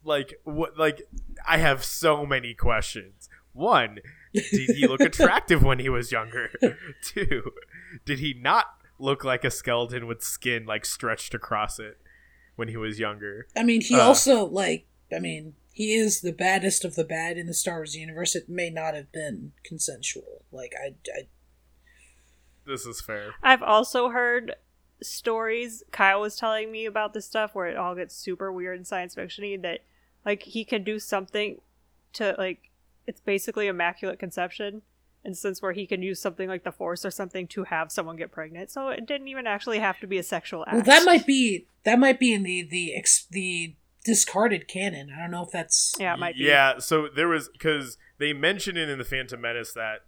Like what? Like I have so many questions. One, did he look attractive when he was younger? Two, did he not look like a skeleton with skin like stretched across it when he was younger? I mean, he Uh. also like. I mean, he is the baddest of the bad in the Star Wars universe. It may not have been consensual. Like I, I This is fair. i've also heard stories kyle was telling me about this stuff where it all gets super weird and science fictiony that like he can do something to like it's basically immaculate conception instance where he can use something like the force or something to have someone get pregnant so it didn't even actually have to be a sexual act Well, that might be that might be in the the ex, the discarded canon. I don't know if that's yeah it might be Yeah. So there was because they mentioned it in the Phantom Menace that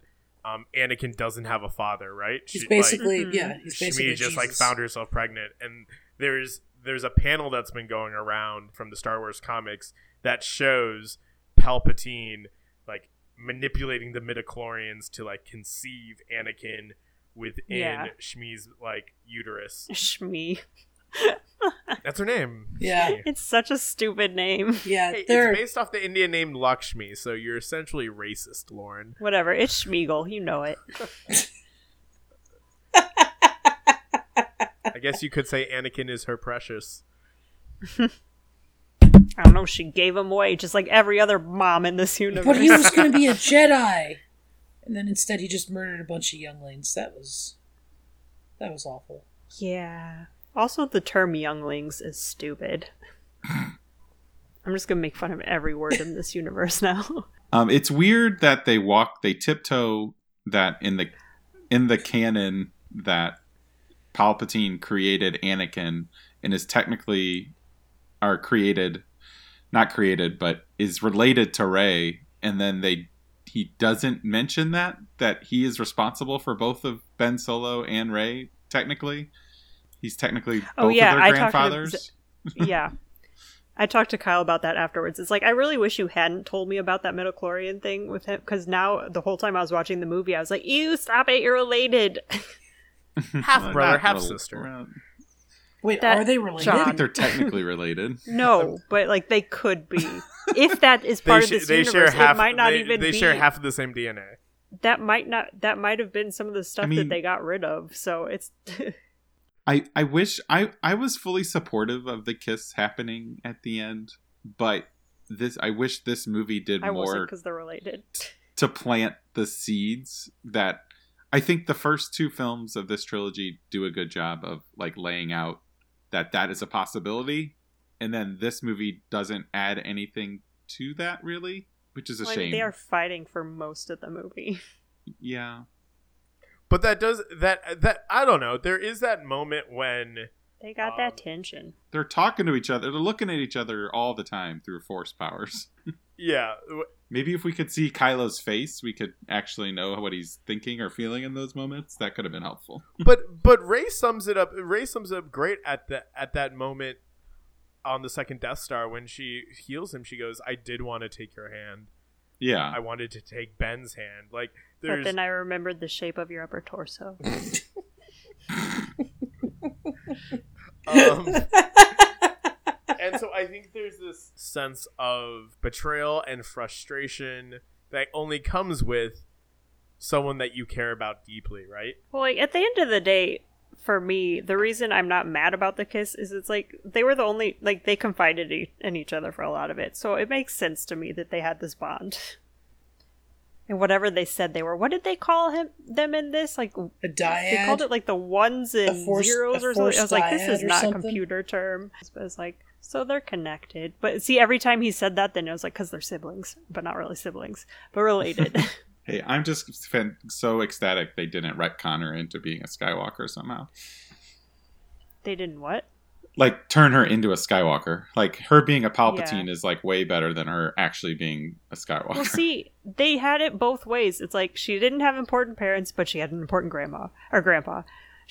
um, Anakin doesn't have a father, right? he's She- like, basically Mhm. yeah he's basically Shmi just like found herself pregnant, and there's there's a panel that's been going around from the Star Wars comics that shows Palpatine like manipulating the midichlorians to like conceive Anakin within Yeah. Shmi's like uterus. Shmi. That's her name. Yeah. Shmi. It's such a stupid name. Yeah, they're it's based off the Indian name Lakshmi, so you're essentially racist, Lauren. Whatever. It's Schmiegel. You know it. I guess you could say Anakin is her precious. I don't know. She gave him away, just like every other mom in this universe. but he was going to be a Jedi, and then instead he just murdered a bunch of younglings. That was that was awful. yeah. Also, the term younglings is stupid. I'm just gonna make fun of every word in this universe now. Um, it's weird that they walk, they tiptoe that in the in the canon that Palpatine created Anakin and is technically are created, not created, but is related to Rey, and then they he doesn't mention that that he is responsible for both of Ben Solo and Rey. Technically, he's technically oh, both Oh, yeah, of their I talked to- grandfathers. yeah. I talked to Kyle about that afterwards. It's like I really wish you hadn't told me about that midichlorian thing with him because now the whole time I was watching the movie, I was like, "You stop it! You're related." Half brother, half rel- sister. Wait, That- are they related? I think they're technically related. no, but like they could be. If that is part sh- of this they universe, share half. it might not they, even they be. share half of the same DNA. that might not. That might have been some of the stuff mean- that they got rid of. So it's. I I wish I I was fully supportive of the kiss happening at the end, but this I wish this movie did I more because they're related. to plant the seeds that I think the first two films of this trilogy do a good job of like laying out that that is a possibility, and then this movie doesn't add anything to that really, which is a Like, shame. they are fighting for most of the movie. Yeah, But that does that that I don't know. There is that moment when They got Um, that tension. they're talking to each other. They're looking at each other all the time through force powers. yeah, w- Maybe if we could see Kylo's face, we could actually know what he's thinking or feeling in those moments. That could have been helpful. but but Rey sums it up. Rey sums it up great at the at that moment on the second Death Star when she heals him. She goes, "I did want to take your hand. Yeah. I wanted to take Ben's hand." Like But then I remembered the shape of your upper torso. um, and so I think there's this sense of betrayal and frustration that only comes with someone that you care about deeply, right? Well, like at the end of the day, for me, the reason I'm not mad about the kiss is it's like they were the only like they confided in each other for a lot of it, so it makes sense to me that they had this bond. And whatever they said they were, what did they call him them in this? Like A they called it like the ones and force- zeros or something. I was like, this is or not a computer term. But it's like, so they're connected. But see, every time he said that, then it was like, because they're siblings, but not really siblings, but related. Hey, I'm just so ecstatic they didn't retcon her into being a Skywalker somehow. they didn't what? Like turn her into a Skywalker. Like her being a Palpatine is like way better than her actually being a Skywalker. Well, see, they had it both ways. It's like she didn't have important parents, but she had an important grandma or grandpa.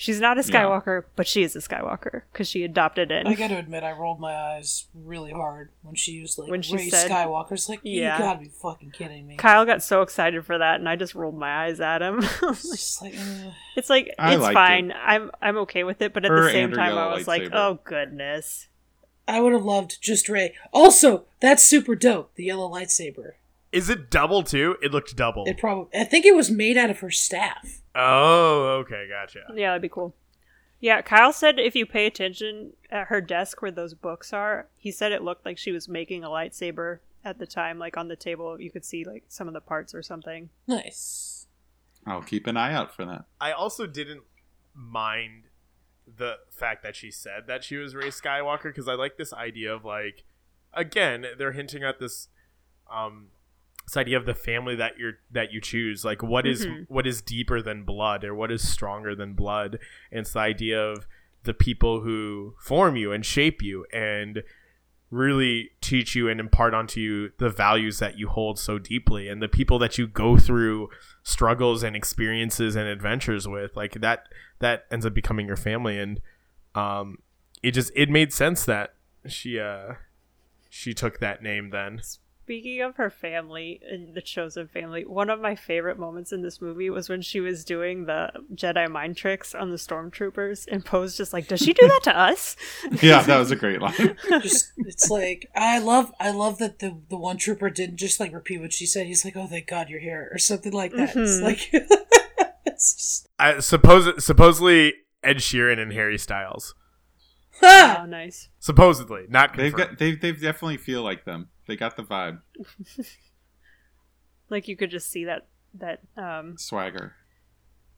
She's not a Yeah. Skywalker, but she is a Skywalker because she adopted it. I gotta admit, I rolled my eyes really hard when she used like When she Rey said- Skywalker's like, Yeah. you gotta be fucking kidding me. Kyle got so excited for that, and I just rolled my eyes at him. It's like, uh, it's like I it's liked fine. I'm I'm okay with it, but at Her the same and her time, I yellow was like, oh goodness. I would have loved just Rey. Also, that's super dope. The yellow lightsaber. Is it double too? It looked double. It probably. I think it was made out of her staff. oh, okay, gotcha. Yeah, that'd be cool. Yeah, Kyle said if you pay attention at her desk where those books are, he said it looked like she was making a lightsaber at the time, like on the table. You could see like some of the parts or something. Nice. I'll keep an eye out for that. I also didn't mind the fact that she said that she was Rey Skywalker because I like this idea of like, again, they're hinting at this, um, this idea of the family that you're that you choose. Like, what is- Mhm. what is deeper than blood, or what is stronger than blood? And it's the idea of the people who form you and shape you and really teach you and impart onto you the values that you hold so deeply and the people that you go through struggles and experiences and adventures with like that that ends up becoming your family and um it just it made sense that she uh she took that name then Speaking of her family and the chosen family, one of my favorite moments in this movie was when she was doing the Jedi mind tricks on the stormtroopers, and Poe's just like, "Does she do that to us?" Yeah, that was a great line. Just it's like I love I love that the the one trooper didn't just like repeat what she said. He's like, "Oh, thank God you're here," or something like that. It's Mhm. like it's just I suppose supposedly Ed Sheeran and Harry Styles oh, nice. supposedly not they've got they they definitely feel like them. They got the vibe, Like you could just see that that um swagger.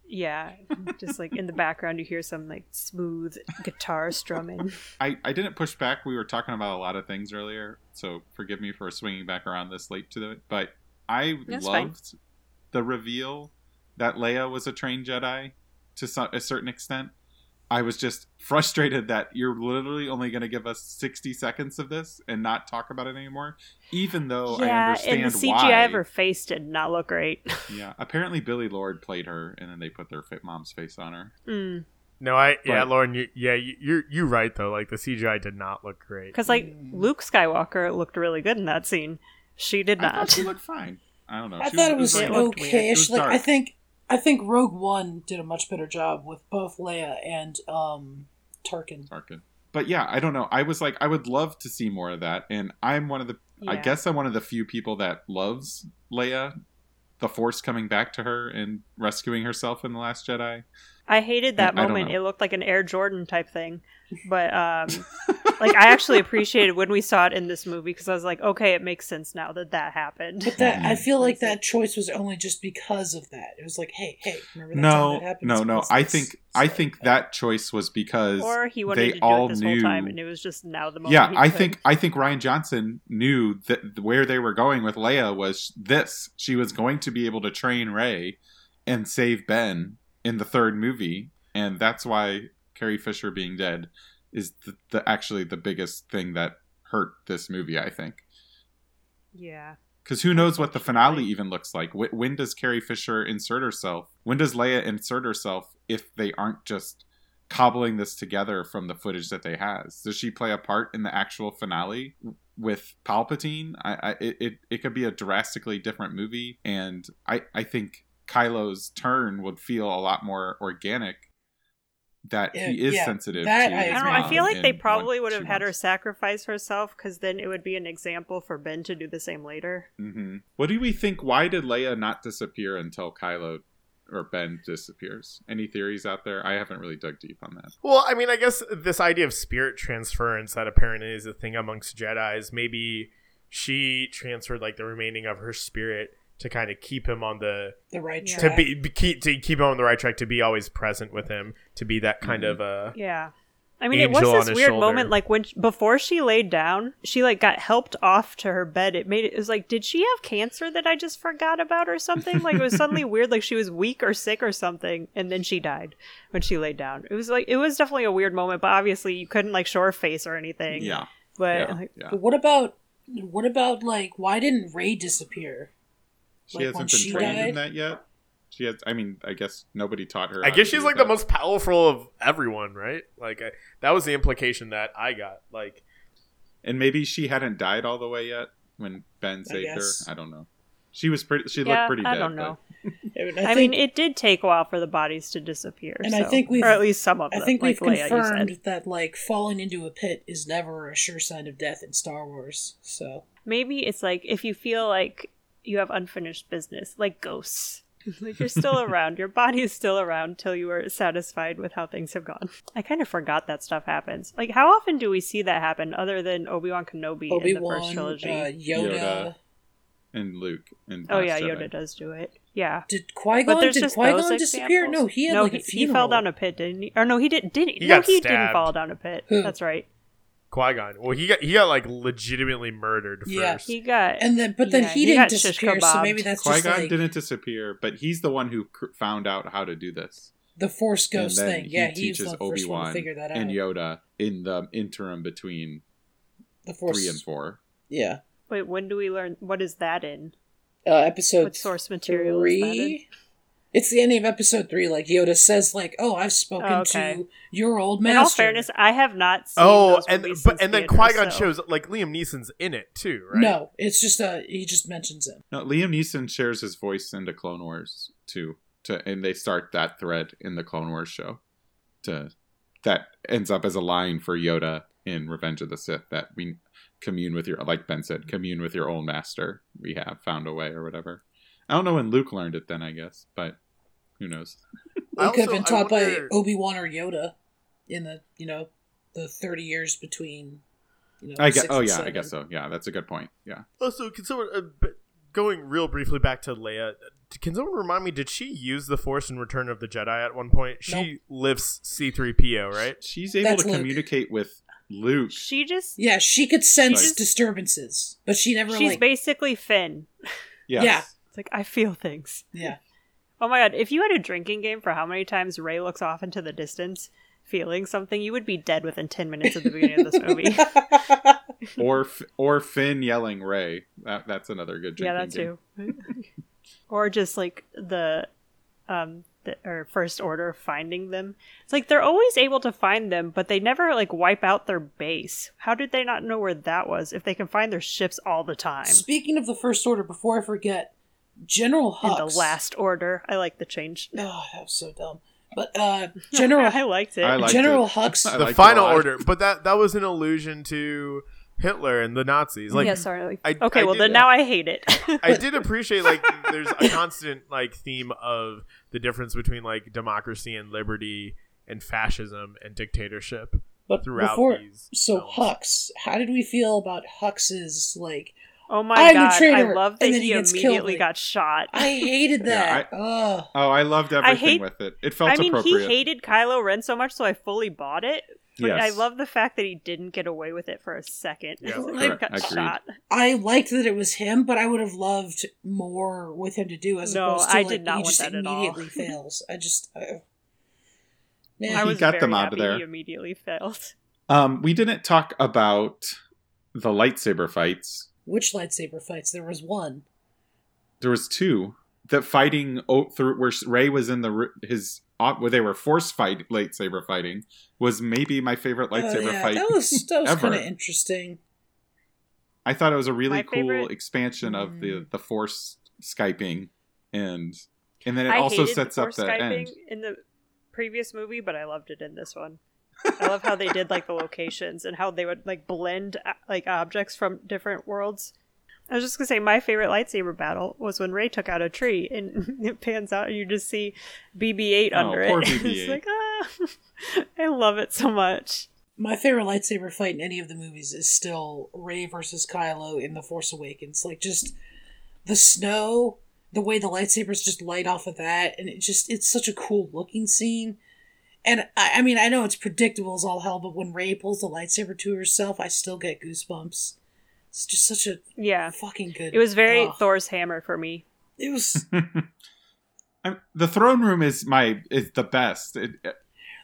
yeah, just like in the background you hear some like smooth guitar strumming. I, I didn't push back. We were talking about a lot of things earlier, so forgive me for swinging back around this late to it. But I That's fine. loved the reveal that Leia was a trained Jedi to a certain extent. I was just frustrated that you're literally only going to give us 60 seconds of this and not talk about it anymore, even though I yeah, understand and the CGI why. of her face did not look great. Yeah, apparently Billie Lourd played her, and then they put their fit mom's face on her. mm. no I yeah Lauren you, yeah you, you're you're right though like the CGI did not look great Because like Luke Skywalker looked really good in that scene. She did I thought not. she looked fine. I don't know. I She thought it was it looked weird. It okay-ish. was Like I think I think Rogue One did a much better job with both Leia and um Tarkin. Tarkin. But yeah, I don't know. I was like, I would love to see more of that, and I'm one of the. I guess I'm one of the few people that loves Leia, the Force coming back to her and rescuing herself in the Last Jedi. I hated that I moment. know. It looked like an Air Jordan type thing. But um like I actually appreciated when we saw it in this movie because I was like, okay, it makes sense now that that happened. But that I feel like that choice was only just because of that. It was like, hey, hey, remember that time No, that happened? no, It's no. I think It's I think that choice was because Or he wanted they to do all it this knew. whole time and it was just now the moment. yeah, he I could. think I think Rian Johnson knew that where they were going with Leia was this. She was going to be able to train Rey and save Ben in the third movie, and that's why Carrie Fisher being dead is the, the actually the biggest thing that hurt this movie. I think. Yeah. Because who knows what the finale even looks like? Wh- When does Carrie Fisher insert herself? When does Leia insert herself if they aren't just cobbling this together from the footage that they has? Does she play a part in the actual finale with Palpatine? I, I it, it it could be a drastically different movie, and I I think Kylo's turn would feel a lot more organic. That Yeah, he is yeah, sensitive that to. I I don't know. I feel like they probably what would have she had her sacrifice herself because then it would be an example for Ben to do the same later. hmm What do we think? Why did Leia not disappear until Kylo or Ben disappears? Any theories out there? I haven't really dug deep on that. Well, I mean, I guess this idea of spirit transference that apparently is a thing amongst Jedi's. Maybe she transferred like the remaining of her spirit to kind of keep him on the The right track. to be, be keep to keep him on the right track to be always present with him to be that kind Mhm. of a Yeah. I mean, it Angel on was this weird shoulder. moment, like when before she laid down, she like got helped off to her bed. It made it, it was like, did she have cancer that I just forgot about or something? Like it was suddenly weird, like she was weak or sick or something, and then she died when she laid down. It was like it was definitely a weird moment, but obviously you couldn't like show her face or anything. Yeah, but yeah, like, yeah. But what about what about like why didn't Rey disappear? She Like, hasn't been she trained in that yet. She has. I mean, I guess nobody taught her. I guess she's like that. the most powerful of everyone, right? Like I, that was the implication that I got. Like And maybe she hadn't died all the way yet when Ben saved her. I don't know. She was pretty. She yeah, looked pretty dead. I dead. don't know. I, I, mean, it did take a while for the bodies to disappear, And I think we've- or at least some of I them. think like we've Leia, confirmed said. that like falling into a pit is never a sure sign of death in Star Wars. So Maybe it's like if you feel like you have unfinished business, like ghosts. like you're still around, your body is still around till you are satisfied with how things have gone. I kind of forgot that stuff happens. Like, how often do we see that happen other than Obi Wan Kenobi Obi in the first trilogy? uh, Yoda. Yoda. and Luke and oh Last yeah, Jedi. Yoda does do it. Yeah. Did Qui But Gon? Did just Qui Gon disappear? examples. No, he had no, like a he, he fell down a pit, didn't he? Or no, he didn't. Didn't He no, got he didn't fall down a pit. That's right. Qui Gon. Well, he got he got like legitimately murdered Yeah. first. He got. And then, but then Yeah, he, he didn't got disappear. So maybe that's Qui Gon like didn't disappear, but he's the one who cr- found out how to do this. the Force And Ghost then thing. Yeah, he he teaches Obi first one to Wan figure that out. and Yoda in the interim between the Force. three and four. Yeah. Wait, when do we learn? What is that in? Uh, episode What source material is that in? three. It's the ending of episode three. Like Yoda says, like, "Oh, I've spoken Oh, okay. to your old master." In all master." fairness, I have not seen. Oh, those and but and then theaters, Qui Gon so- shows like Liam Neeson's in it too, right? No, it's just uh, he just mentions him. No, Liam Neeson shares his voice into Clone Wars too. To and they start that thread in the Clone Wars show. To that ends up as a line for Yoda in Revenge of the Sith that we commune with your like Ben said, commune with your old master. We have found a way or whatever. I don't know when Luke learned it then, I guess, but who knows? He I could have been taught wonder- by Obi Wan or Yoda in the you know the thirty years between. You know, I guess. six Oh and yeah, I guess so. Yeah, that's a good point. Yeah. Also, can someone uh, going real briefly back to Leia? Can someone remind me? Did she use the Force in Return of the Jedi at one point? She lifts C three PO, right? She's able That's to Luke. communicate with Luke. She just. Yeah, she could sense Like- disturbances, but she never She's like. basically Finn. Yes. Yeah. It's like I feel things. yeah, Oh my god! If you had a drinking game for how many times Rey looks off into the distance, feeling something, you would be dead within ten minutes of the beginning of this movie. or or Finn yelling Rey. That that's another good drinking yeah, that game. too. or just like the, um, the, or first order finding them. It's like they're always able to find them, but they never like wipe out their base. How did they not know where that was if they can find their ships all the time? Speaking of the First Order, before I forget, General Hux. In the last order, I like the change. Oh, that was so dumb. But uh, General I liked it. I liked General it. Hux. I the Final. Order, but that that was an allusion to Hitler and the Nazis. Like, yeah, sorry. I- okay, I well did- then now I hate it. I did appreciate like there's a constant like theme of the difference between like democracy and liberty and fascism and dictatorship But throughout before, these. so films. Hux, how did we feel about Hux's like? Oh my I'm a god, I traitor, love that and then he he immediately got shot. I hated Yeah, that. Oh, I loved everything hate- with it. It felt I mean, appropriate. he hated Kylo Ren so much, so I fully bought it. But Yes. I love the fact that he didn't get away with it for a second. Yeah, He got Agreed. shot. I liked that it was him, but I would have loved more with him to do as No, opposed to I like, did not he want just that immediately fails. I just. Uh, man, I He was got very them out of there. He immediately failed. Um, we didn't talk about the lightsaber fights Which lightsaber fights? There was one. There was two that fighting o- through where Rey was in the his where they were force fight lightsaber fighting was maybe my favorite lightsaber oh, yeah. fight. That was that was kind of interesting. I thought it was a really My cool favorite- expansion of the Mm. the force skyping and and then it I also hated sets up Force the Skyping end. in the previous movie, but I loved it in this one. I love how they did like the locations and how they would like blend uh, like objects from different worlds. I was just gonna say my favorite lightsaber battle was when Rey took out a tree and it pans out and you just see BB-8 Oh, under poor it. BB-8. it's like ah, I love it so much. My favorite lightsaber fight in any of the movies is still Rey versus Kylo in The Force Awakens. Like just the snow, the way the lightsabers just light off of that, and it just it's such a cool looking scene. And I, I mean, I know it's predictable as all hell, but when Rey pulls the lightsaber to herself, I still get goosebumps. It's just such a Yeah, fucking good. it was very Ugh. Thor's hammer for me. It was I'm- the throne room is my is the best. It,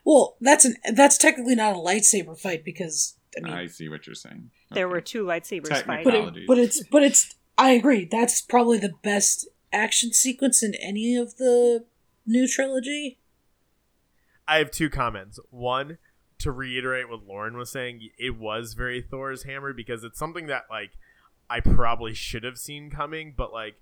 well. That's an that's technically not a lightsaber fight because I mean, I see what you're saying. There Okay. were two lightsabers Technically. but fighting. it, but it's but it's I agree. That's probably the best action sequence in any of the new trilogy. I have two comments. One, to reiterate what Lauren was saying, it was very Thor's hammer because it's something that like I probably should have seen coming, but like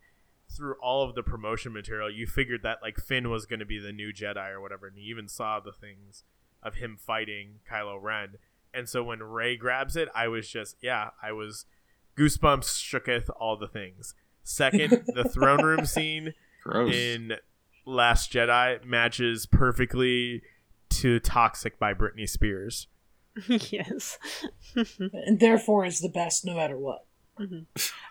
through all of the promotion material, you figured that like Finn was going to be the new Jedi or whatever, and you even saw the things of him fighting Kylo Ren. And so when Rey grabs it, I was just yeah, I was goosebumps, shooketh, all the things. Second, the throne room scene gross. in Last Jedi matches perfectly to Toxic by Britney Spears. yes. and therefore is the best no matter what.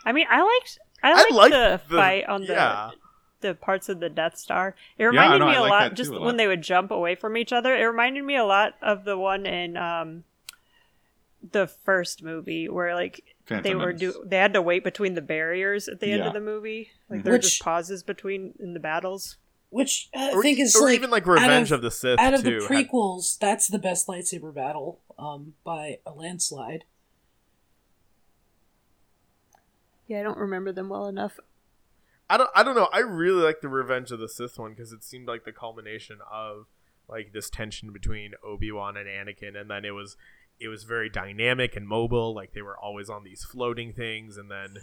I mean, I liked I liked, liked the, the- fight on the yeah. the parts of the Death Star. It I reminded know, me a like lot just too a when they would jump away from each other. It reminded me a lot of the one in um the first movie where like Phantom they were do they had to wait between the barriers at the end Yeah. of the movie. Like there were Which- just pauses between in the battles. Which I Or, think is or like even like out Revenge of, of, the Sith out of too. the had- prequels. That's the best lightsaber battle, um, by a landslide. Yeah, I don't remember them well enough. I don't I don't know. I really like the Revenge of the Sith one because it seemed like the culmination of like this tension between Obi-Wan and Anakin and then it was it was very dynamic and mobile like they were always on these floating things and then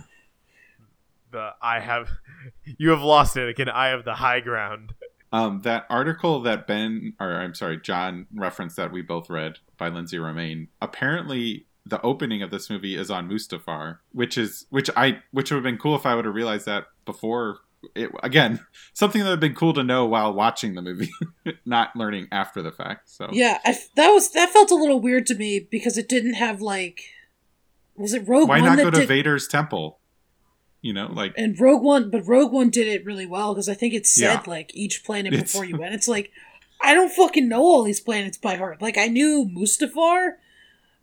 the I have you have lost it again. I have the high ground Um, that article that Ben, or I'm sorry, John referenced that we both read by Lindsey Romain. Apparently, the opening of this movie is on Mustafar, which is which I which would have been cool if I would have realized that before. It, again, something that would have been cool to know while watching the movie, not learning after the fact. So Yeah, I f that was that felt a little weird to me because it didn't have like, was it Rogue why One not that go to did? Vader's temple? You know, like and Rogue One, but Rogue One did it really well because I think it said Yeah. like each planet It's- before you went. It's like I don't fucking know all these planets by heart. Like I knew Mustafar,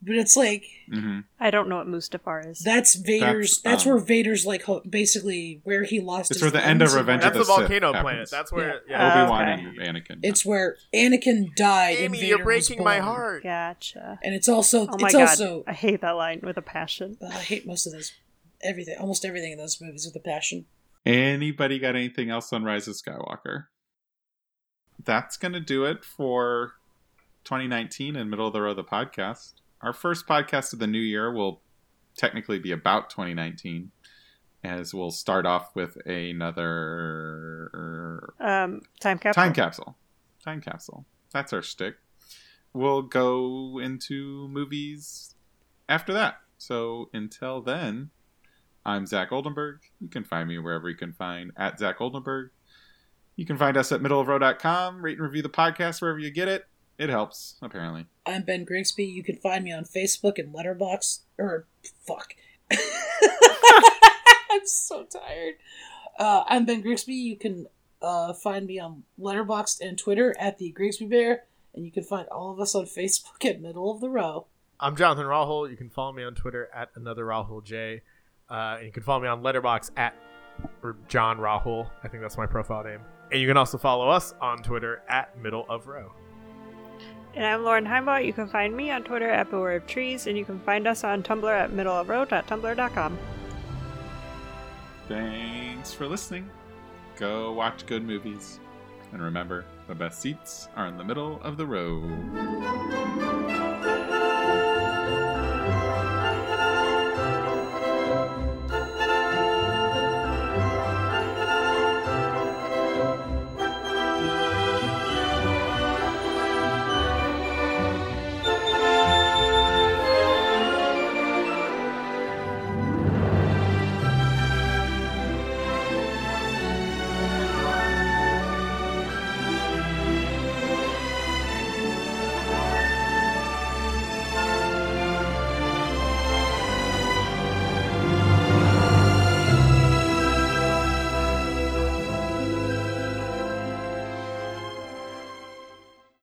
but it's like mhm. I don't know what Mustafar is. that's Vader's. That's, That's, um, where Vader's like ho- basically where he lost. It's his where the end of Revenge all of that's the the Sith volcano happens. planet that's where Yeah. yeah, Obi Wan okay. and Anakin. It's where Anakin died. and Vader you're was breaking my heart Gotcha. And it's also Oh my it's god, also I hate that line with a passion. uh, I hate most of those everything, almost everything in those movies with a passion. Anybody got anything else on Rise of Skywalker? That's going to do it for 2019 and Middle of the Road, the podcast. Our first podcast of the new year will technically be about 2019, as we'll start off with another Um, time capsule. time capsule. Time capsule. That's our stick. We'll go into movies after that. So until then, I'm Zach Oldenburg. You can find me wherever you can find at Zach Oldenburg. You can find us at middleofrow.com. Rate and review the podcast wherever you get it. It helps, apparently. I'm Ben Grigsby. You can find me on Facebook and Letterboxd. Or fuck. I'm so tired. Uh, I'm Ben Grigsby. You can uh, find me on Letterboxd and Twitter at the Grigsby Bear, and you can find all of us on Facebook at Middle of the Row. I'm Jonathan Rahul. You can follow me on Twitter at another Rahul J. Uh, and you can follow me on Letterboxd at John Rahul. I think that's my profile name. And you can also follow us on Twitter at Middle of Row. And I'm Lauren Heimbot. You can find me on Twitter at Beware of Trees, and you can find us on Tumblr at middleofrow.tumblr.com. Thanks for listening. Go watch good movies. And remember, the best seats are in the middle of the road.